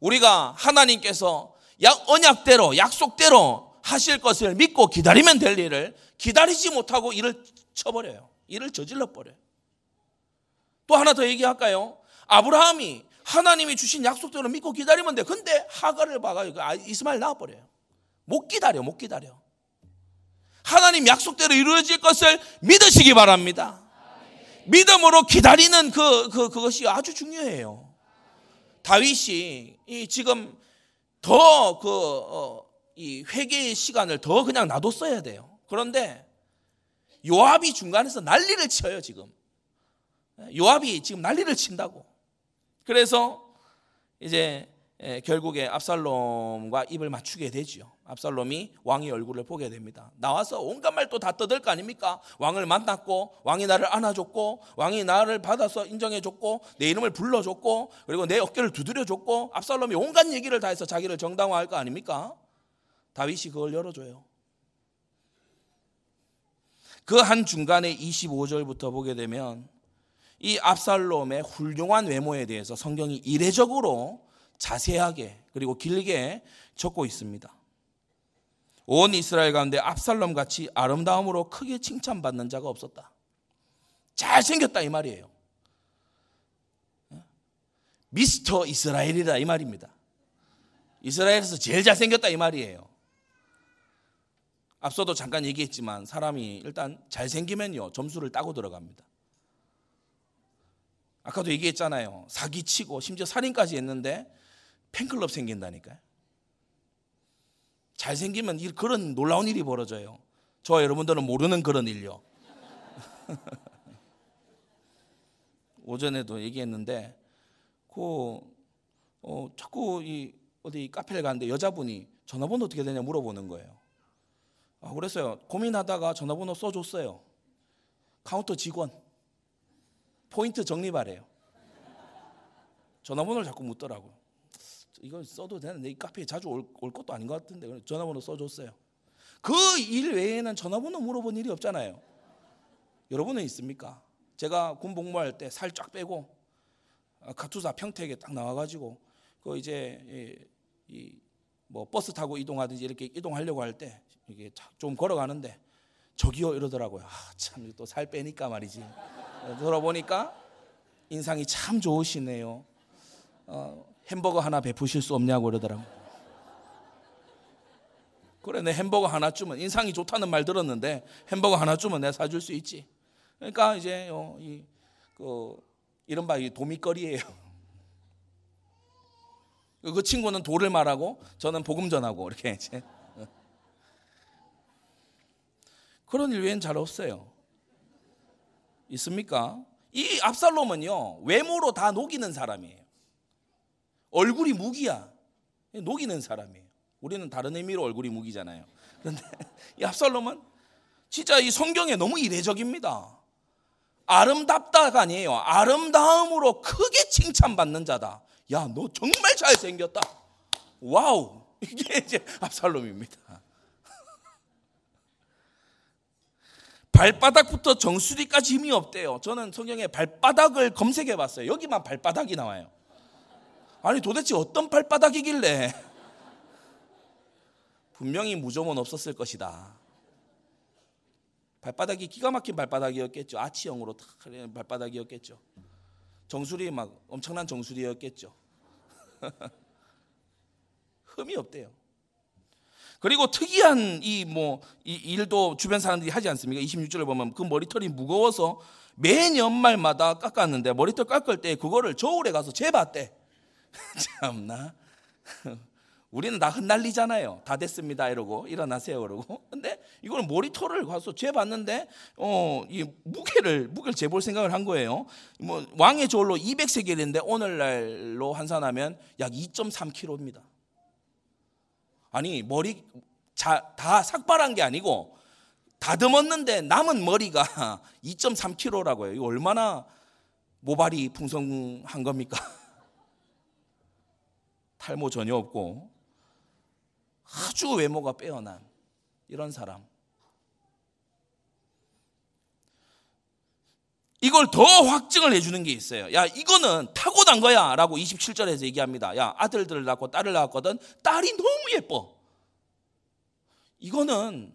우리가 하나님께서 약 언약대로 약속대로 하실 것을 믿고 기다리면 될 일을 기다리지 못하고 일을 쳐버려요. 일을 저질러 버려요. 또 하나 더 얘기할까요? 아브라함이 하나님이 주신 약속대로 믿고 기다리면 돼. 근데 하가를 그 이스마엘 낳아버려요. 못 기다려, 못 기다려. 하나님 약속대로 이루어질 것을 믿으시기 바랍니다. 믿음으로 기다리는 그, 그, 그것이 아주 중요해요. 다윗이 이 지금 더 그, 어, 이 회개의 시간을 더 그냥 놔뒀어야 돼요. 그런데 요압이 중간에서 난리를 쳐요, 지금. 요압이 지금 난리를 친다고. 그래서 이제 결국에 압살롬과 입을 맞추게 되죠. 압살롬이 왕의 얼굴을 보게 됩니다. 나와서 온갖 말 또 다 떠들 거 아닙니까? 왕을 만났고 왕이 나를 안아줬고 왕이 나를 받아서 인정해줬고 내 이름을 불러줬고 그리고 내 어깨를 두드려줬고 압살롬이 온갖 얘기를 다 해서 자기를 정당화할 거 아닙니까? 다윗이 그걸 열어줘요. 그 한 중간에 25절부터 보게 되면 이 압살롬의 훌륭한 외모에 대해서 성경이 이례적으로 자세하게 그리고 길게 적고 있습니다. 온 이스라엘 가운데 압살롬 같이 아름다움으로 크게 칭찬받는 자가 없었다. 잘생겼다 이 말이에요. 미스터 이스라엘이다 이 말입니다. 이스라엘에서 제일 잘생겼다 이 말이에요. 앞서도 잠깐 얘기했지만 사람이 일단 잘생기면요 점수를 따고 들어갑니다. 아까도 얘기했잖아요. 사기치고 심지어 살인까지 했는데 팬클럽 생긴다니까요. 잘생기면 그런 놀라운 일이 벌어져요. 저와 여러분들은 모르는 그런 일요. 오전에도 얘기했는데 그 어, 자꾸 이 어디 카페를 가는데 여자분이 전화번호 어떻게 되냐 물어보는 거예요. 아, 그랬어요. 고민하다가 전화번호 써줬어요. 카운터 직원. 포인트 적립하래요. 전화번호를 자꾸 묻더라고요. 이걸 써도 되는데 이 카페에 자주 올, 올 것도 아닌 것 같은데 전화번호 써줬어요. 그 일 외에는 전화번호 물어본 일이 없잖아요. 여러분은 있습니까? 제가 군 복무할 때 살 쫙 빼고 가투사 평택에 딱 나와가지고 그 이제 이 뭐 버스 타고 이동하든지 이렇게 이동하려고 할 때 이게 좀 걸어가는데 저기요 이러더라고요. 아, 참 또 살 빼니까 말이지. 돌아보니까 인상이 참 좋으시네요. 어, 햄버거 하나 베푸실 수 없냐고 그러더라고. 그래 내 햄버거 하나 주면 인상이 좋다는 말 들었는데 햄버거 하나 주면 내가 사줄 수 있지. 그러니까 이제 어, 이, 그 이른바 이 도미거리예요. 그 친구는 도를 말하고 저는 복음 전하고 이렇게 이제 그런 일 외엔 잘 없어요. 있습니까? 이 압살롬은요 외모로 다 녹이는 사람이에요. 얼굴이 무기야. 녹이는 사람이에요. 우리는 다른 의미로 얼굴이 무기잖아요. 그런데 이 압살롬은 진짜 이 성경에 너무 이례적입니다. 아름답다가 아니에요. 아름다움으로 크게 칭찬받는 자다. 야, 너 정말 잘생겼다. wow. 이게 이제 압살롬입니다. 발바닥부터 정수리까지 흠이 없대요. 저는 성경에 발바닥을 검색해 봤어요. 여기만 발바닥이 나와요. 아니 도대체 어떤 발바닥이길래 분명히 무좀은 없었을 것이다. 발바닥이 기가 막힌 발바닥이었겠죠. 아치형으로 탁 발바닥이었겠죠. 정수리 막 엄청난 정수리였겠죠. 흠이 없대요. 그리고 특이한 이 뭐 이 일도 주변 사람들이 하지 않습니까? 26절을 보면 그 머리털이 무거워서 매 연말마다 깎았는데 머리털 깎을 때 그거를 저울에 가서 재봤대. 참나. 우리는 다 흩날리잖아요. 다 됐습니다. 이러고 일어나세요. 그러고. 근데 이거는 머리털을 가서 재봤는데 어, 이 무게를 무게를 재볼 생각을 한 거예요. 뭐 왕의 저울로 200세겔인데 오늘날로 환산하면 약 2.3kg입니다. 아니 머리 자, 다 삭발한 게 아니고 다듬었는데 남은 머리가 2.3kg라고요. 이거 얼마나 모발이 풍성한 겁니까? 탈모 전혀 없고 아주 외모가 빼어난 이런 사람. 이걸 더 확증을 해주는 게 있어요. 야, 이거는 타고난 거야. 라고 27절에서 얘기합니다. 야, 아들들을 낳고 딸을 낳았거든. 딸이 너무 예뻐. 이거는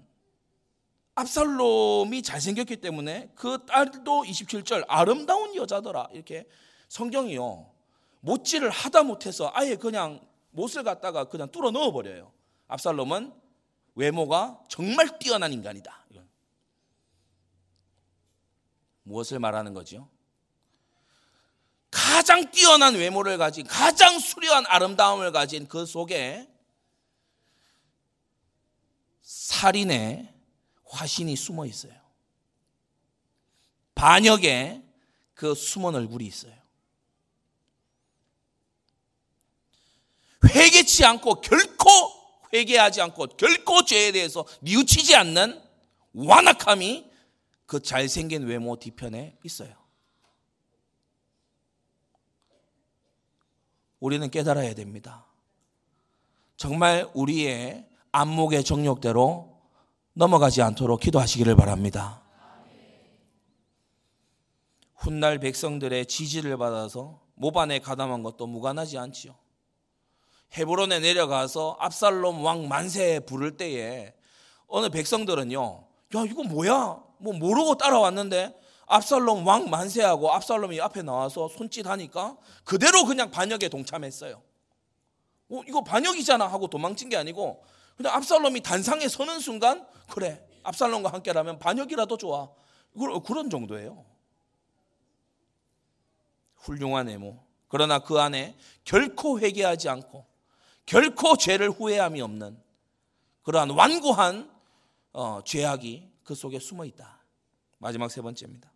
압살롬이 잘생겼기 때문에 그 딸도 27절 아름다운 여자더라. 이렇게 성경이요. 못질을 하다 못해서 아예 그냥 못을 갖다가 그냥 뚫어 넣어 버려요. 압살롬은 외모가 정말 뛰어난 인간이다. 무엇을 말하는 거죠? 가장 뛰어난 외모를 가진, 가장 수려한 아름다움을 가진 그 속에 살인의 화신이 숨어 있어요. 반역의 그 숨은 얼굴이 있어요. 회개치 않고 결코 회개하지 않고 결코 죄에 대해서 뉘우치지 않는 완악함이 그 잘생긴 외모 뒤편에 있어요. 우리는 깨달아야 됩니다. 정말 우리의 안목의 정욕대로 넘어가지 않도록 기도하시기를 바랍니다. 훗날 백성들의 지지를 받아서 모반에 가담한 것도 무관하지 않지요. 헤브론에 내려가서 압살롬 왕 만세 부를 때에 어느 백성들은요, 야 이거 뭐야? 뭐 모르고 따라왔는데 압살롬 왕 만세하고 압살롬이 앞에 나와서 손짓하니까 그대로 그냥 반역에 동참했어요. 어, 이거 반역이잖아 하고 도망친 게 아니고 근데 압살롬이 단상에 서는 순간 그래 압살롬과 함께라면 반역이라도 좋아 그런 정도예요. 훌륭한 애모. 그러나 그 안에 결코 회개하지 않고 결코 죄를 후회함이 없는 그러한 완고한 어, 죄악이 그 속에 숨어 있다. 마지막 세 번째입니다.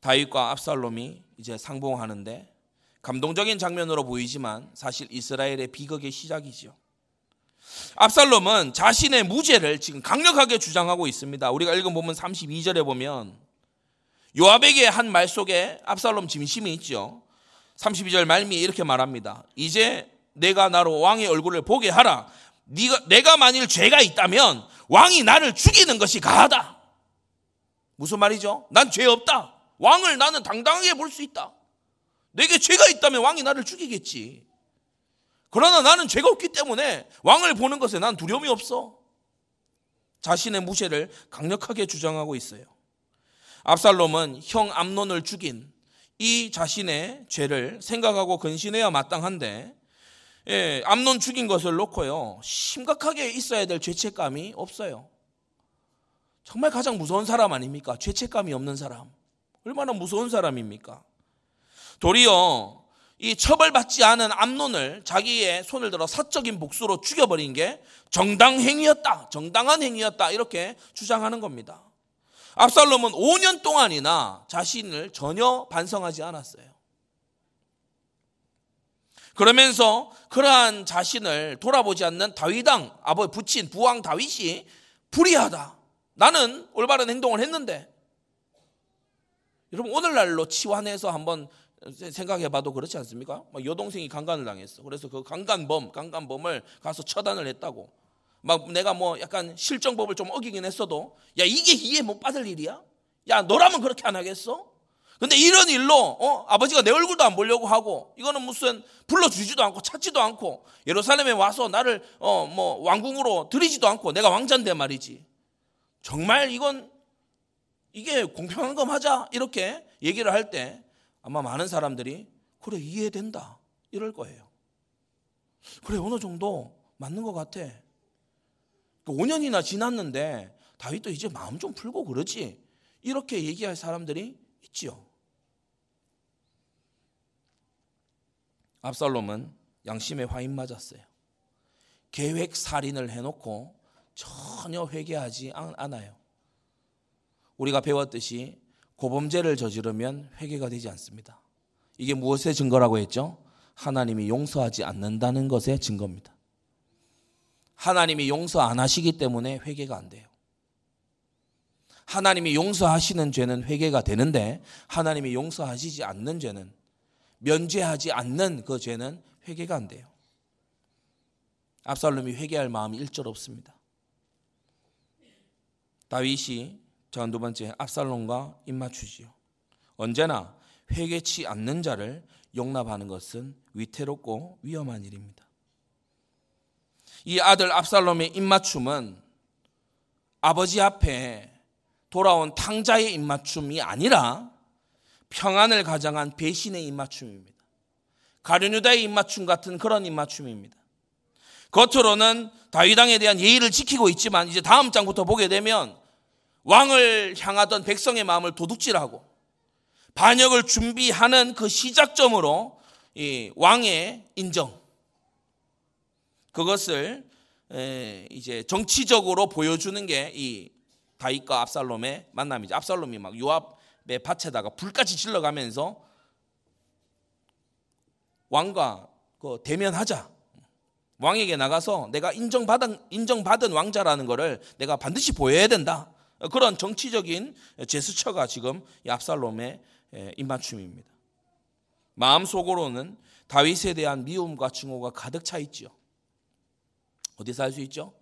다윗과 압살롬이 이제 상봉하는데 감동적인 장면으로 보이지만 사실 이스라엘의 비극의 시작이지요. 압살롬은 자신의 무죄를 지금 강력하게 주장하고 있습니다. 우리가 읽어보면 32절에 보면 요압에게 한 말 속에 압살롬 진심이 있죠. 32절 말미에 이렇게 말합니다. 이제 내가 나로 왕의 얼굴을 보게 하라. 네가 내가 만일 죄가 있다면 왕이 나를 죽이는 것이 가하다. 무슨 말이죠? 난 죄 없다. 왕을 나는 당당하게 볼 수 있다. 내게 죄가 있다면 왕이 나를 죽이겠지. 그러나 나는 죄가 없기 때문에 왕을 보는 것에 난 두려움이 없어. 자신의 무죄를 강력하게 주장하고 있어요. 압살롬은 형 암론을 죽인 이 자신의 죄를 생각하고 근신해야 마땅한데 예, 암론 죽인 것을 놓고요 심각하게 있어야 될 죄책감이 없어요. 정말 가장 무서운 사람 아닙니까? 죄책감이 없는 사람. 얼마나 무서운 사람입니까? 도리어 이 처벌받지 않은 암론을 자기의 손을 들어 사적인 복수로 죽여버린 게 정당 행위였다. 정당한 행위였다. 이렇게 주장하는 겁니다. 압살롬은 5년 동안이나 자신을 전혀 반성하지 않았어요. 그러면서 그러한 자신을 돌아보지 않는 다윗왕, 아버지 부친 부왕 다윗이 불의하다. 나는 올바른 행동을 했는데. 여러분 오늘날로 치환해서 한번 생각해 봐도 그렇지 않습니까? 여동생이 강간을 당했어. 그래서 그 강간범, 강간범을 가서 처단을 했다고. 막 내가 뭐 약간 실정법을 좀 어기긴 했어도 야 이게 이해 못 받을 일이야? 야 너라면 그렇게 안 하겠어? 근데 이런 일로 어, 아버지가 내 얼굴도 안 보려고 하고 이거는 무슨 불러주지도 않고 찾지도 않고 예루살렘에 와서 나를 어, 뭐 왕궁으로 들이지도 않고 내가 왕자인데 말이지. 정말 이건 이게 공평한 거 맞아? 이렇게 얘기를 할 때 아마 많은 사람들이 그래 이해된다. 이럴 거예요. 그래 어느 정도 맞는 것 같아. 5년이나 그 지났는데 다윗도 이제 마음 좀 풀고 그러지. 이렇게 얘기할 사람들이 있지요. 압살롬은 양심에 화인 맞았어요. 계획 살인을 해놓고 전혀 회개하지 않아요. 우리가 배웠듯이 고범죄를 저지르면 회개가 되지 않습니다. 이게 무엇의 증거라고 했죠? 하나님이 용서하지 않는다는 것의 증거입니다. 하나님이 용서 안 하시기 때문에 회개가 안 돼요. 하나님이 용서하시는 죄는 회개가 되는데 하나님이 용서하시지 않는 죄는 면죄하지 않는 그 죄는 회개가 안 돼요. 압살롬이 회개할 마음이 일절 없습니다. 다윗이 전두 번째 압살롬과 입맞추지요. 언제나 회개치 않는 자를 용납하는 것은 위태롭고 위험한 일입니다. 이 아들 압살롬의 입맞춤은 아버지 앞에 돌아온 탕자의 입맞춤이 아니라 평안을 가장한 배신의 입맞춤입니다. 가룟유다의 입맞춤 같은 그런 입맞춤입니다. 겉으로는 다윗왕에 대한 예의를 지키고 있지만 이제 다음 장부터 보게 되면 왕을 향하던 백성의 마음을 도둑질하고 반역을 준비하는 그 시작점으로 왕의 인정, 그것을 이제 정치적으로 보여주는 게 이 다윗과 압살롬의 만남이죠. 압살롬이 막 요압의 밭에다가 불까지 질러가면서 왕과 그 대면하자. 왕에게 나가서 내가 인정받은 인정받은 왕자라는 것을 내가 반드시 보여야 된다. 그런 정치적인 제스처가 지금 이 압살롬의 입맞춤입니다. 마음속으로는 다윗에 대한 미움과 증오가 가득 차 있지요. 어디서 할수 있죠?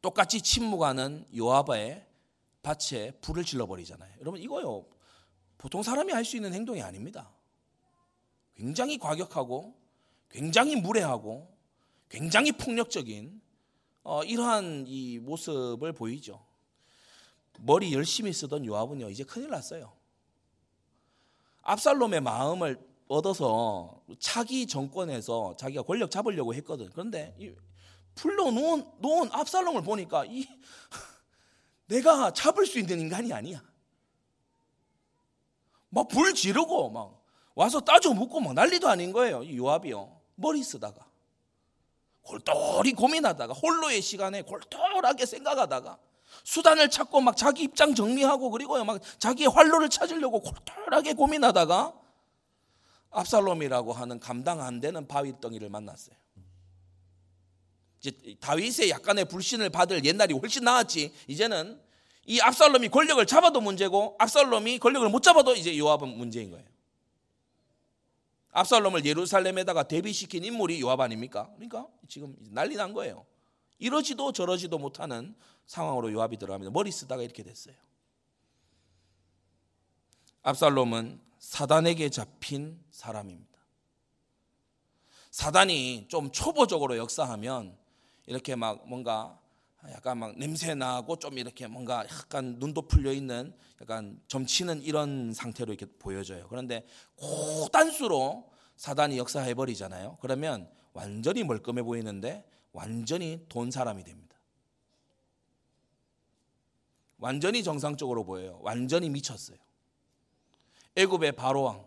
똑같이 침묵하는 요아바의 밭에 불을 질러버리잖아요. 여러분 이거요 보통 사람이 할 수 있는 행동이 아닙니다. 굉장히 과격하고 굉장히 무례하고 굉장히 폭력적인 어, 이러한 이 모습을 보이죠. 머리 열심히 쓰던 요압은요 이제 큰일 났어요. 압살롬의 마음을 얻어서 차기 정권에서 자기가 권력 잡으려고 했거든. 그런데 불러놓은 놓은 압살롬을 보니까 이 내가 잡을 수 있는 인간이 아니야. 막 불 지르고 막 와서 따져 묻고 막 난리도 아닌 거예요. 요압이요. 머리 쓰다가 골똘히 고민하다가 홀로의 시간에 골똘하게 생각하다가 수단을 찾고 막 자기 입장 정리하고 그리고요 막 자기의 활로를 찾으려고 골똘하게 고민하다가 압살롬이라고 하는 감당 안 되는 바위덩이를 만났어요. 이제 다윗의 약간의 불신을 받을 옛날이 훨씬 나았지. 이제는 이 압살롬이 권력을 잡아도 문제고 압살롬이 권력을 못 잡아도 이제 요압은 문제인 거예요. 압살롬을 예루살렘에다가 대비시킨 인물이 요압 아닙니까? 그러니까 지금 난리 난 거예요. 이러지도 저러지도 못하는 상황으로 요압이 들어갑니다. 머리 쓰다가 이렇게 됐어요. 압살롬은 사단에게 잡힌 사람입니다. 사단이 좀 초보적으로 역사하면 이렇게 막 뭔가 약간 막 냄새 나고 좀 이렇게 뭔가 약간 눈도 풀려 있는 약간 점치는 이런 상태로 이렇게 보여져요. 그런데 고단수로 사단이 역사해 버리잖아요. 그러면 완전히 멀끔해 보이는데 완전히 돈 사람이 됩니다. 완전히 정상적으로 보여요. 완전히 미쳤어요. 애굽의 바로 왕.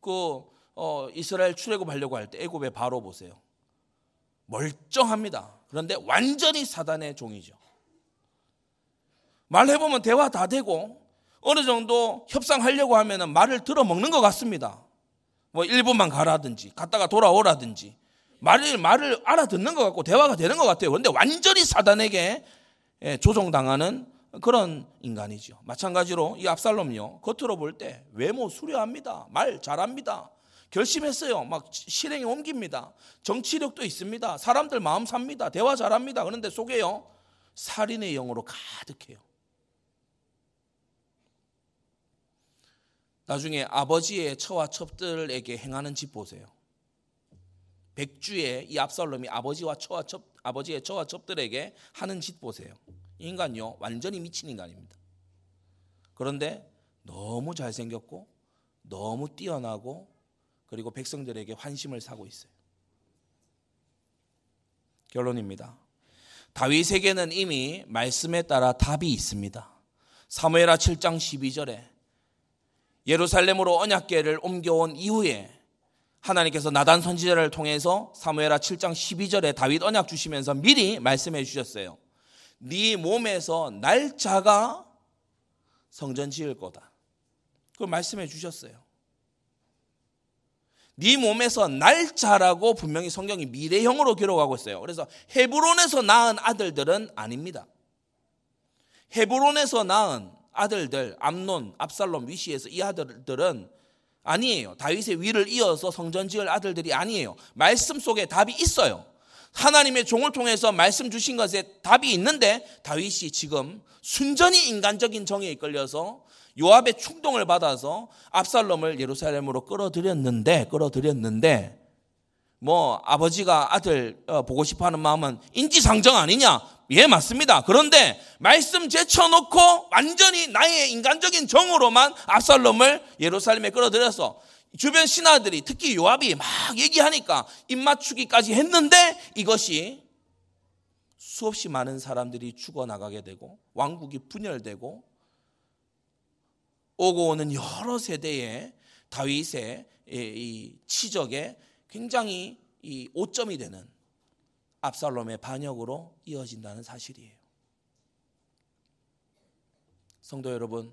그 어, 이스라엘 출애굽하려고 할 때 애굽의 바로 보세요. 멀쩡합니다. 그런데 완전히 사단의 종이죠. 말해보면 대화 다 되고 어느 정도 협상하려고 하면 말을 들어 먹는 것 같습니다. 뭐 1분만 가라든지 갔다가 돌아오라든지 말을 말을 알아듣는 것 같고 대화가 되는 것 같아요. 그런데 완전히 사단에게 예, 조종당하는 그런 인간이죠. 마찬가지로 이 압살롬요 겉으로 볼 때 외모 수려합니다. 말 잘합니다. 결심했어요. 막 실행에 옮깁니다. 정치력도 있습니다. 사람들 마음 삽니다. 대화 잘합니다. 그런데 속에요 살인의 영으로 가득해요. 나중에 아버지의 처와 첩들에게 행하는 짓 보세요. 백주의 이 압살롬이 아버지와 처와 첩, 아버지의 처와 첩들에게 하는 짓 보세요. 인간요 완전히 미친 인간입니다. 그런데 너무 잘생겼고 너무 뛰어나고 그리고 백성들에게 환심을 사고 있어요. 결론입니다. 다윗에게는 이미 말씀에 따라 답이 있습니다. 사무엘하 7장 12절에 예루살렘으로 언약궤를 옮겨온 이후에 하나님께서 나단 선지자를 통해서 사무엘하 7장 12절에 다윗 언약 주시면서 미리 말씀해 주셨어요. 네 몸에서 날짜가 성전 지을 거다. 그걸 말씀해 주셨어요. 네 몸에서 날짜라고 분명히 성경이 미래형으로 기록하고 있어요. 그래서 헤브론에서 낳은 아들들은 아닙니다. 헤브론에서 낳은 아들들 암논, 압살롬, 위시에서 이 아들들은 아니에요. 다윗의 위를 이어서 성전 지을 아들들이 아니에요. 말씀 속에 답이 있어요. 하나님의 종을 통해서 말씀 주신 것에 답이 있는데 다윗이 지금 순전히 인간적인 정에 이끌려서 요압의 충동을 받아서 압살롬을 예루살렘으로 끌어들였는데 끌어들였는데 뭐 아버지가 아들 어, 보고 싶어하는 마음은 인지상정 아니냐? 예 맞습니다. 그런데 말씀 제쳐놓고 완전히 나의 인간적인 정으로만 압살롬을 예루살렘에 끌어들여서 주변 신하들이 특히 요압이 막 얘기하니까 입맞추기까지 했는데 이것이 수없이 많은 사람들이 죽어나가게 되고 왕국이 분열되고 오고 오는 여러 세대의 다윗의 이 치적에 굉장히 이 오점이 되는 압살롬의 반역으로 이어진다는 사실이에요. 성도 여러분,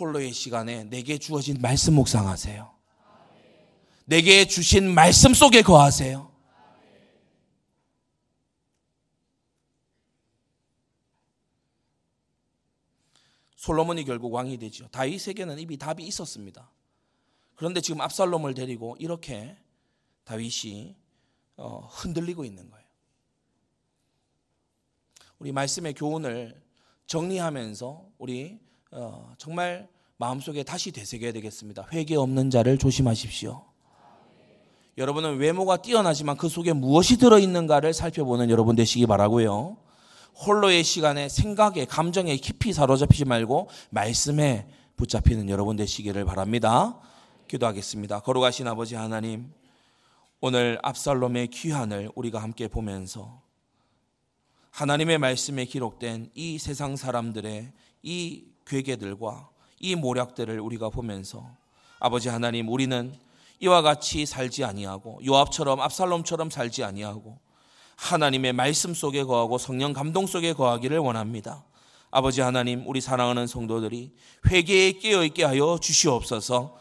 홀로의 시간에 내게 주어진 말씀 묵상하세요. 내게 주신 말씀 속에 거하세요. 솔로몬이 결국 왕이 되죠. 다윗에게는 이미 답이 있었습니다. 그런데 지금 압살롬을 데리고 이렇게 다윗이 어, 흔들리고 있는 거예요. 우리 말씀의 교훈을 정리하면서 우리 어, 정말 마음속에 다시 되새겨야 되겠습니다. 회개 없는 자를 조심하십시오. 여러분은 외모가 뛰어나지만 그 속에 무엇이 들어있는가를 살펴보는 여러분 되시기 바라고요. 홀로의 시간에 생각에 감정에 깊이 사로잡히지 말고 말씀에 붙잡히는 여러분 되시기를 바랍니다. 기도하겠습니다. 거룩하신 아버지 하나님, 오늘 압살롬의 귀환을 우리가 함께 보면서 하나님의 말씀에 기록된 이 세상 사람들의 이 괴계들과 이 모략들을 우리가 보면서 아버지 하나님 우리는 이와 같이 살지 아니하고 요압처럼 압살롬처럼 살지 아니하고 하나님의 말씀 속에 거하고 성령 감동 속에 거하기를 원합니다. 아버지 하나님 우리 사랑하는 성도들이 회개에 깨어 있게 하여 주시옵소서.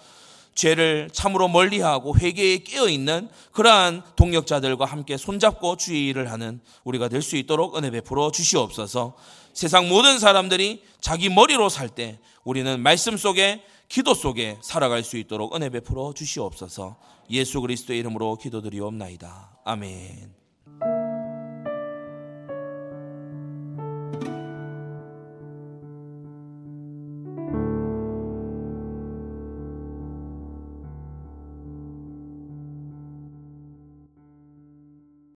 죄를 참으로 멀리하고 회개에 깨어 있는 그러한 동력자들과 함께 손잡고 주의 일을 하는 우리가 될 수 있도록 은혜 베풀어 주시옵소서. 세상 모든 사람들이 자기 머리로 살 때 우리는 말씀 속에 기도 속에 살아갈 수 있도록 은혜 베풀어 주시옵소서. 예수 그리스도의 이름으로 기도드리옵나이다. 아멘.